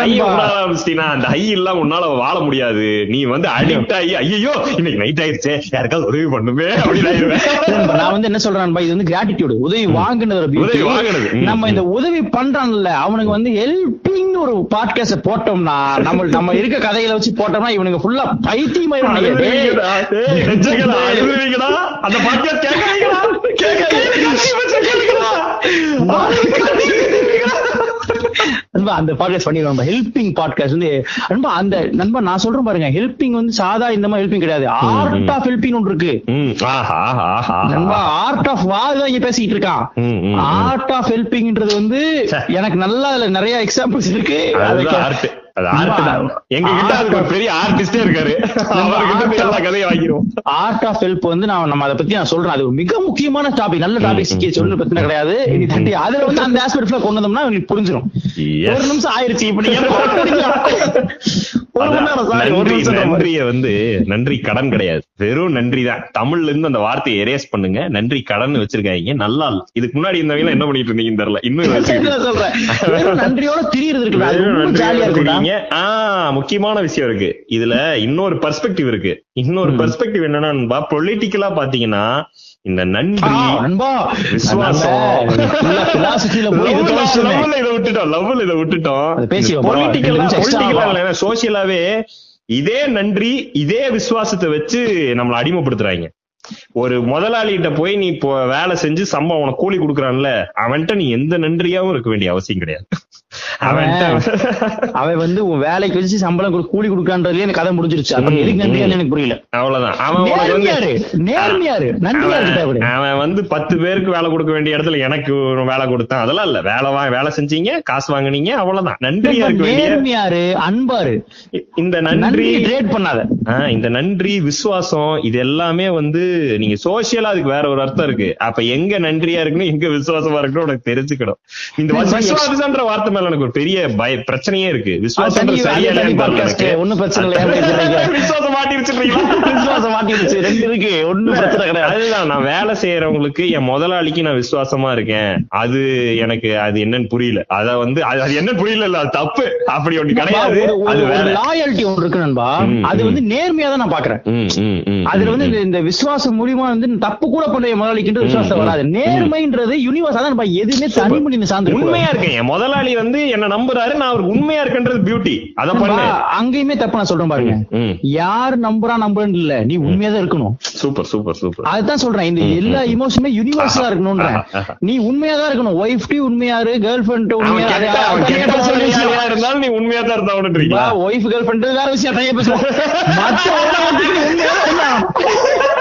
அந்த ஹை இல்லாம உன்னால வாழ முடியாது. நீ வந்து அடிக்ட் ஆகி ஐயோ இன்னைக்கு நைட் ஆயிருச்சே யாருக்காவது உதவி பண்ணுமே அப்படின்னு. நான் வந்து என்ன சொல்றேன் இது வந்து கிராட்டிடியூட் உதவி வாங்குனது. உதவி வாங்குனது. நம்ம இந்த உதவி பண்றான்ல அவனுக்கு வந்து ஹெல்பிங் ஒரு பாட்காஸ்ட் போட்டோம்னா நம்ம நம்ம இருக்க கதைகளை வச்சு போட்டோம்னா இவனுக்கு ஃபுல்லா அழுதுவீங்கடா. அந்த podcast கேட்கறீங்களா? கேட்கறீங்களா? நண்பா அந்த பாட்காஸ்ட் பண்ணிடுவோம் ஹெல்பிங் பாட்காஸ்ட் வந்து நண்பா அந்த நண்பா நான் சொல்றேன் பாருங்க. ஹெல்பிங் வந்து சாதா இந்த மாதிரி ஹெல்பிங் கிடையாது. ஆர்ட் ஆஃப் ஹெல்பிங் ஒன்று இருக்கு. நண்பா ஆர்ட் ஆஃப் வா தான் இங்க பேசிட்டு இருக்கான். ஆர்ட் ஆஃப் ஹெல்பிங்ன்றது வந்து. எனக்கு நல்லா அதுல நிறைய எக்ஸாம்பிள்ஸ் இருக்கு. பெரிய ஆர்டிஸ்டே இருக்காரு. ஆர்ட் ஆஃப் ஹெல்ப் வந்து நான் நம்ம அதை பத்தி நான் சொல்றேன். அது மிக முக்கியமான டாபிக் நல்ல டாபிக் சொல்ற பிரச்சனை கிடையாது. அதுல வந்து அந்த ஆஸ்பெக்ட்ல கொண்டு வந்தோம்னா உங்களுக்கு புரிஞ்சிடும். ஒரு நிமிஷம் ஆயிருச்சு. இப்ப நீங்க நன்றிய வந்து நன்றி கடன் கிடையாது. வெறும் நன்றி தான். தமிழ்ல இருந்து அந்த வார்த்தையை எரேஸ் பண்ணுங்க. நன்றி கடன் வச்சிருக்காங்க நல்லா இல்ல. இதுக்கு முன்னாடி இருந்தவங்க என்ன பண்ணிட்டு இருந்தீங்கன்னு தெரியல. இன்னும் சொல்றேன்? நன்றியோட திரியறது இருக்குல்ல. அது வெறும் ரொம்ப நன்றியா ஜாலியா இருக்குடா இருக்கீங்க. ஆ, முக்கியமான விஷயம் இருக்கு. இதுல இன்னொரு பெர்ஸ்பெக்டிவ் இருக்கு. இன்னொரு பெர்ஸ்பெக்டிவ் என்னன்னா பொலிட்டிக்கலா பாத்தீங்கன்னா இந்த நன்றி விசுவாசம். இது விட்டுட்டோம் லவ்ல இதை விட்டுட்டோம். சோசியலாவே இதே நன்றி இதே விசுவாசத்தை வச்சு நம்மள அடிமைப்படுத்துறாங்க. ஒரு முதலாளிகிட்ட போய் நீ இப்போ வேலை செஞ்சு சம்பளம் உனக்கு கூலி கொடுக்குறான்ல அவன்கிட்ட நீ எந்த நன்றியாவும் இருக்க வேண்டிய அவசியம் கிடையாது. அவன்கிட்ட அவன் வந்து உன் வேலைக்கு வச்சு சம்பளம் கூலி கொடுக்கான்றதுலயே எனக்கு கதை முடிஞ்சிருச்சு. அப்புறம் ம், எதுக்கு நன்றியான்னு. எனக்கு புரியல. அவ்வளவுதான். அவன் நேர்மையாரு அவன் அவன் வந்து பத்து பேருக்கு வேலை கொடுக்க வேண்டிய இடத்துல எனக்கு வேலை கொடுத்தான். அதெல்லாம் இல்ல. வேலை வா வேலை செஞ்சீங்க காசு வாங்குனீங்க அவ்வளவுதான். நன்றியா இருக்க நேர்மையாரு அன்பாரு. இந்த நன்றி ட்ரேட் பண்ணாத. இந்த நன்றி விசுவாசம் இது எல்லாமே வந்து நீங்க சோசியலா அதுக்கு வேற ஒரு அர்த்தம் இருக்கு. அப்ப எங்க நன்றியா இருக்கணும் எங்க விசுவாசமா இருக்கணும் உனக்கு தெரிஞ்சுக்கணும். இந்த விசுவாசம்ன்ற வார்த்தை மேல எனக்கு ஒரு பெரிய பய பிரச்சனையே இருக்கு. விசுவாசம். சரியா ஒண்ணும் பிரச்சனை இல்லை, ஏன் பேசுறீங்க? எனக்கு. விசுவாசம் மாட்டிருச்சுன்றீங்களா? விசுவாசம் மாட்டிடுச்சு ரெண்டு இருக்கு. ஒண்ணும் பிரச்சனை கிடையாது. அதுதான். நான் வேலை செய்யறவங்களுக்கு என் முதலாளிக்கு நான் விசுவாசமா இருக்கேன். அது எனக்கு அது என்னன்னு புரியல. அத வந்து அது என்னன்னு புரியல இல்ல அது தப்பு. அப்படி ஒண்ணு கிடையாது. அது வேற. லாயல்ட்டி ஒன்று இருக்கு நண்பா. அது. வந்து நேர்மையா தான் நான் பாக்குறேன். அதுல வந்து இந்த- இந்த விசுவாசம் மூலியமா வந்து தப்பு கூட பண்ற முதலாளிக்கின்ற விசுவாசம். வராது. நேர்மைன்றது யூனிவர்ஸ் அதான் நம்ம எதுவுமே தனி பண்ணி சார்ந்து உண்மையா இருக்கேன் முதலாளி வந்து என்ன நம்புறாரு நான் அவருக்கு உண்மையா இருக்கன்றது பியூட்டி அத பண்ணு. அங்கேயுமே தப்பு நான் சொல்றேன் பாருங்க. யார் நம்புறா நம்புறேன்னு இல்ல. நீ உண்மையா தான் இருக்கணும். Super super super. அதுதான் சொல்றேன். இந்த எல்லா இமோஷனுமே யூனிவர்சலா இருக்கணும்ன்றேன். ஆஹா. நீ உண்மையா தான் இருக்கணும். ஒய்ஃப் டி உண்மையாரு கேர்ள் ஃபிரெண்ட் உண்மையா இருந்தாலும் நீ உண்மையா தான் இருந்தா ஒய்ஃப் கேர்ள் ஃபிரெண்ட் வேற விஷயம். தனியா பேசுவோம்.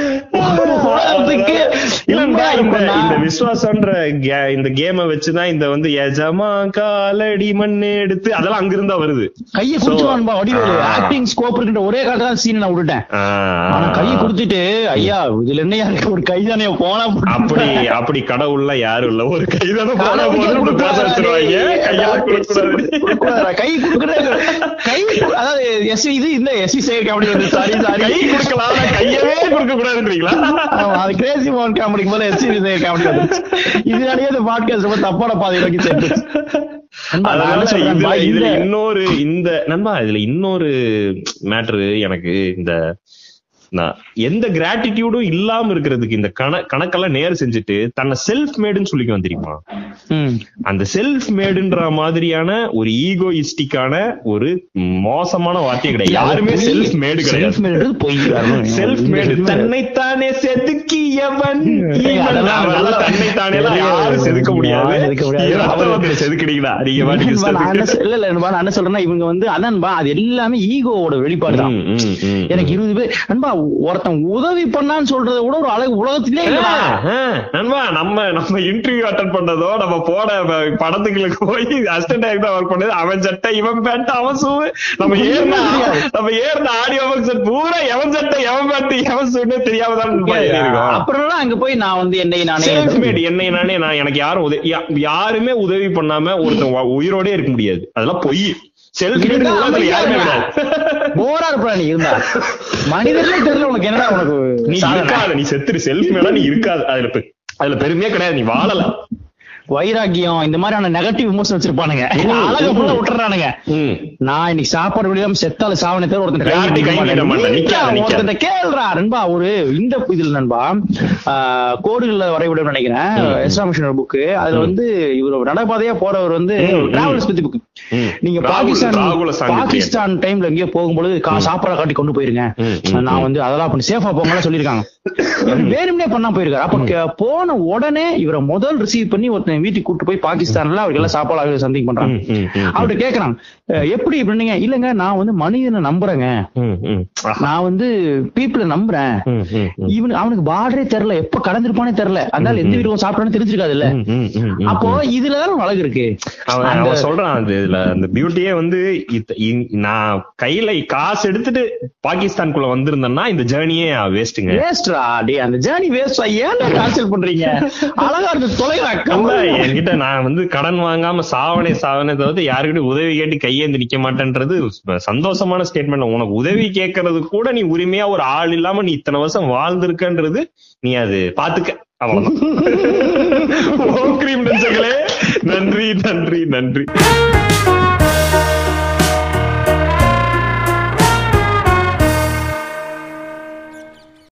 இந்த விசுவாசம்ன்ற இந்த கேம வச்சுதான் இந்த வந்து எஜமா காலடி மண்ணு எடுத்து அதெல்லாம் அங்கிருந்தா வருது. கையை குடுத்துருவான்பா வடிவேலு ஆ. ஆக்டிங் ஸ்கோப் இருக்கின்ற ஒரே காலத்துல தான் சீன் நான் விட்டுட்டேன். ஆ, ஆனா கையை கொடுத்துட்டு ஐயா இதுல இருக்கு? ஒரு கை தானே போனா அப்படி அப்படி கடவுள்ல யாரும் இல்ல. ஒரு கைதான போனா கொடுக்கக்கூடாது. கை கொடுக்கறது கை கொடு- அதாவது எஸ் இது இந்த எஸ் சாரி சாரி. கை கொடுக்கலாம் கையவே கொடுக்க கூடாதுன்றீங்களா அது கிரேசி மோகன் காமெடிக்கு போல எஸ் சேகர் காமெடி வந்து இதனாலேயே இந்த பாட்காஸ்ட் ரொம்ப தப்பான பாதை நோக்கி சேர்த்து அதனால இதுல இதுல இன்னொரு இந்த நண்பா இதுல இன்னொரு மேட்ரு எனக்கு இந்த எந்த கிராட்டிடியூடும் இல்லாம இருக்கிறதுக்கு இந்த கண கணக்கெல்லாம் நேர் செஞ்சுட்டு தன்னை செல்ஃப் மேடுன்னு சொல்லிக்க வந்திருக்குமா? அந்த செல்ஃப் மேடுன்ற மாதிரியான ஒரு ஈகோயிஸ்டிக்கான ஒரு மோசமான வார்த்தை கிடையாது. யாருமே செல்ஃப் மேடு கிடையாது. செல்ஃப் மேடு தன்னைத்தானே செதுக்கி தீயவன் ஈவன். அதெல்லாம் அவரெல்லாம் நல்லா- தன்னை தானே எல்லாம் யாரும் செதுக்க முடியாது. யாரும் செதுக்க முடியாது. நீங்க சொல்றேன்னா இவங்க வந்து அதான்பா அது எல்லாமே ஈகோவோட வெளிப்பாடு தான் எனக்கு இருபது பேர் நண்பா ஒருத்தன் உதவி பண்ணான்னு சொல்றதை விட ஒரு அழகு உலகத்திலே நண்பா நம்ம நம்ம இன்டர்வியூ அட்டன் பண்ணதோ நம்ம போன ப- படத்துங்களுக்கு போய் அசிஸ்டன்ட் டைரக்டர் ஒர்க் பண்ணது அவன் சட்டை இவன் பேண்ட் அவன் ஷூ நம்ம ஏறின நம்ம ஏறின ஆடியோ ஃபங்க்ஷன் பூரா எவன் சட்டை எவன் பேண்ட் எவன் ஷூன்னு தெரியாம தான் அப்புறம் அங்க போய் நான் வந்து என்னை நானே என்னை நானே நான் எனக்கு யாரும் உதவி யாருமே உதவி பண்ணாம ஒருத்தன் உயிரோடே இருக்க முடியாது. அதெல்லாம் பொய். செல்ஃப் மேட் இருந்தா உலகத்துல யாருமே அமைதியா கிடையாது போரா இருப்பா நீ இருந்தா. மனிதர்களே தெரியல உனக்கு என்னடா உனக்கு நீ? இருக்காத நீ செத்துரு. செல்ஃப் மேடா நீ இருக்காது. அதுல பெருமையே கிடையாது. நீ வாழல வைராக்கியம் இந்த மாதிரியான நெகட்டிவ் விமர்சனம் வச்சிருப்பானுங்க. அழக விட்டுறானுங்க. நான் இன்னைக்கு சாப்பாடு விடாம செத்தால சாவனை தவிர ஒருத்தன். ஒருத்தன் கேள்றா நண்பா. ஒரு இந்த இதுல நண்பா கோடுகள்ல வரைவிடம் நினைக்கிறேன். எஸ்ராமிஷன் புக்கு அதுல வந்து இவர் நடைபாதையா போறவர் வந்து டிராவல்ஸ் பத்தி புக். நீங்க பாகிஸ்தான் பாகிஸ்தான் டைம்ல எங்கேயோ போகும்பொழுது கா சாப்பாடு காட்டி கொண்டு போயிருங்க. நான் வந்து அதெல்லாம் பண்ணி சேஃபா போங்கலாம் சொல்லிருக்காங்க இவர் வேணும்னே பண்ணா போயிருக்காரு. அப்ப போன உடனே இவரை முதல் ரிசீவ் பண்ணி ஒருத்தன் வீட்டுக்கு கூட்டு போய் பாகிஸ்தான்ல அவருக்கு எல்லாம் சாப்பாடு சந்திங் பண்றாங்க. அவர்கிட்ட கேக்குறாங்க. "அஹ், எப்படி இப்படின்னீங்க இல்லங்க நான் வந்து மனிதனை நம்புறேங்க. நான் வந்து பீப்புள நம்புறேன். இவனு அவனுக்கு பார்டரே தெரியல. எப்ப கடந்திருப்பானே தெரியல. அதனால எந்த வீடு சாப்பிட்டானு தெரிஞ்சிருக்காது இல்ல. அப்போ இதுலதான் அழகு இருக்கு. சொல்றான் இதுல. அந்த பியூட்டியே வந்து நான் கையில காசு எடுத்துட்டு பாகிஸ்தான்குள்ள வந்திருந்தேன்னா இந்த ஜேர்னியே வேஸ்ட்டுங்க வேஸ்ட்ரா டே அந்த ஜேர்னி வேஸ்டா ஏன்டா கான்சல் பண்றீங்க? அழகா இருந்து நம்ம என்கிட்ட நான் வந்து கடன் வாங்காம சாவனே சாவனே தவிர்த்து யாருக்கிட்ட உதவி கேட்டு கையேந்து நிக்க மாட்டேன்றது சந்தோஷமான ஸ்டேட்மெண்ட் உனக்கு உதவி கேட்கறது கூட நீ உரிமையா ஒரு ஆள் இல்லாம நீ இத்தனை வருஷம் வாழ்ந்திருக்கன்றது நீ அது பாத்துக்க. அவ்வளவுதான். நன்றி நன்றி நன்றி.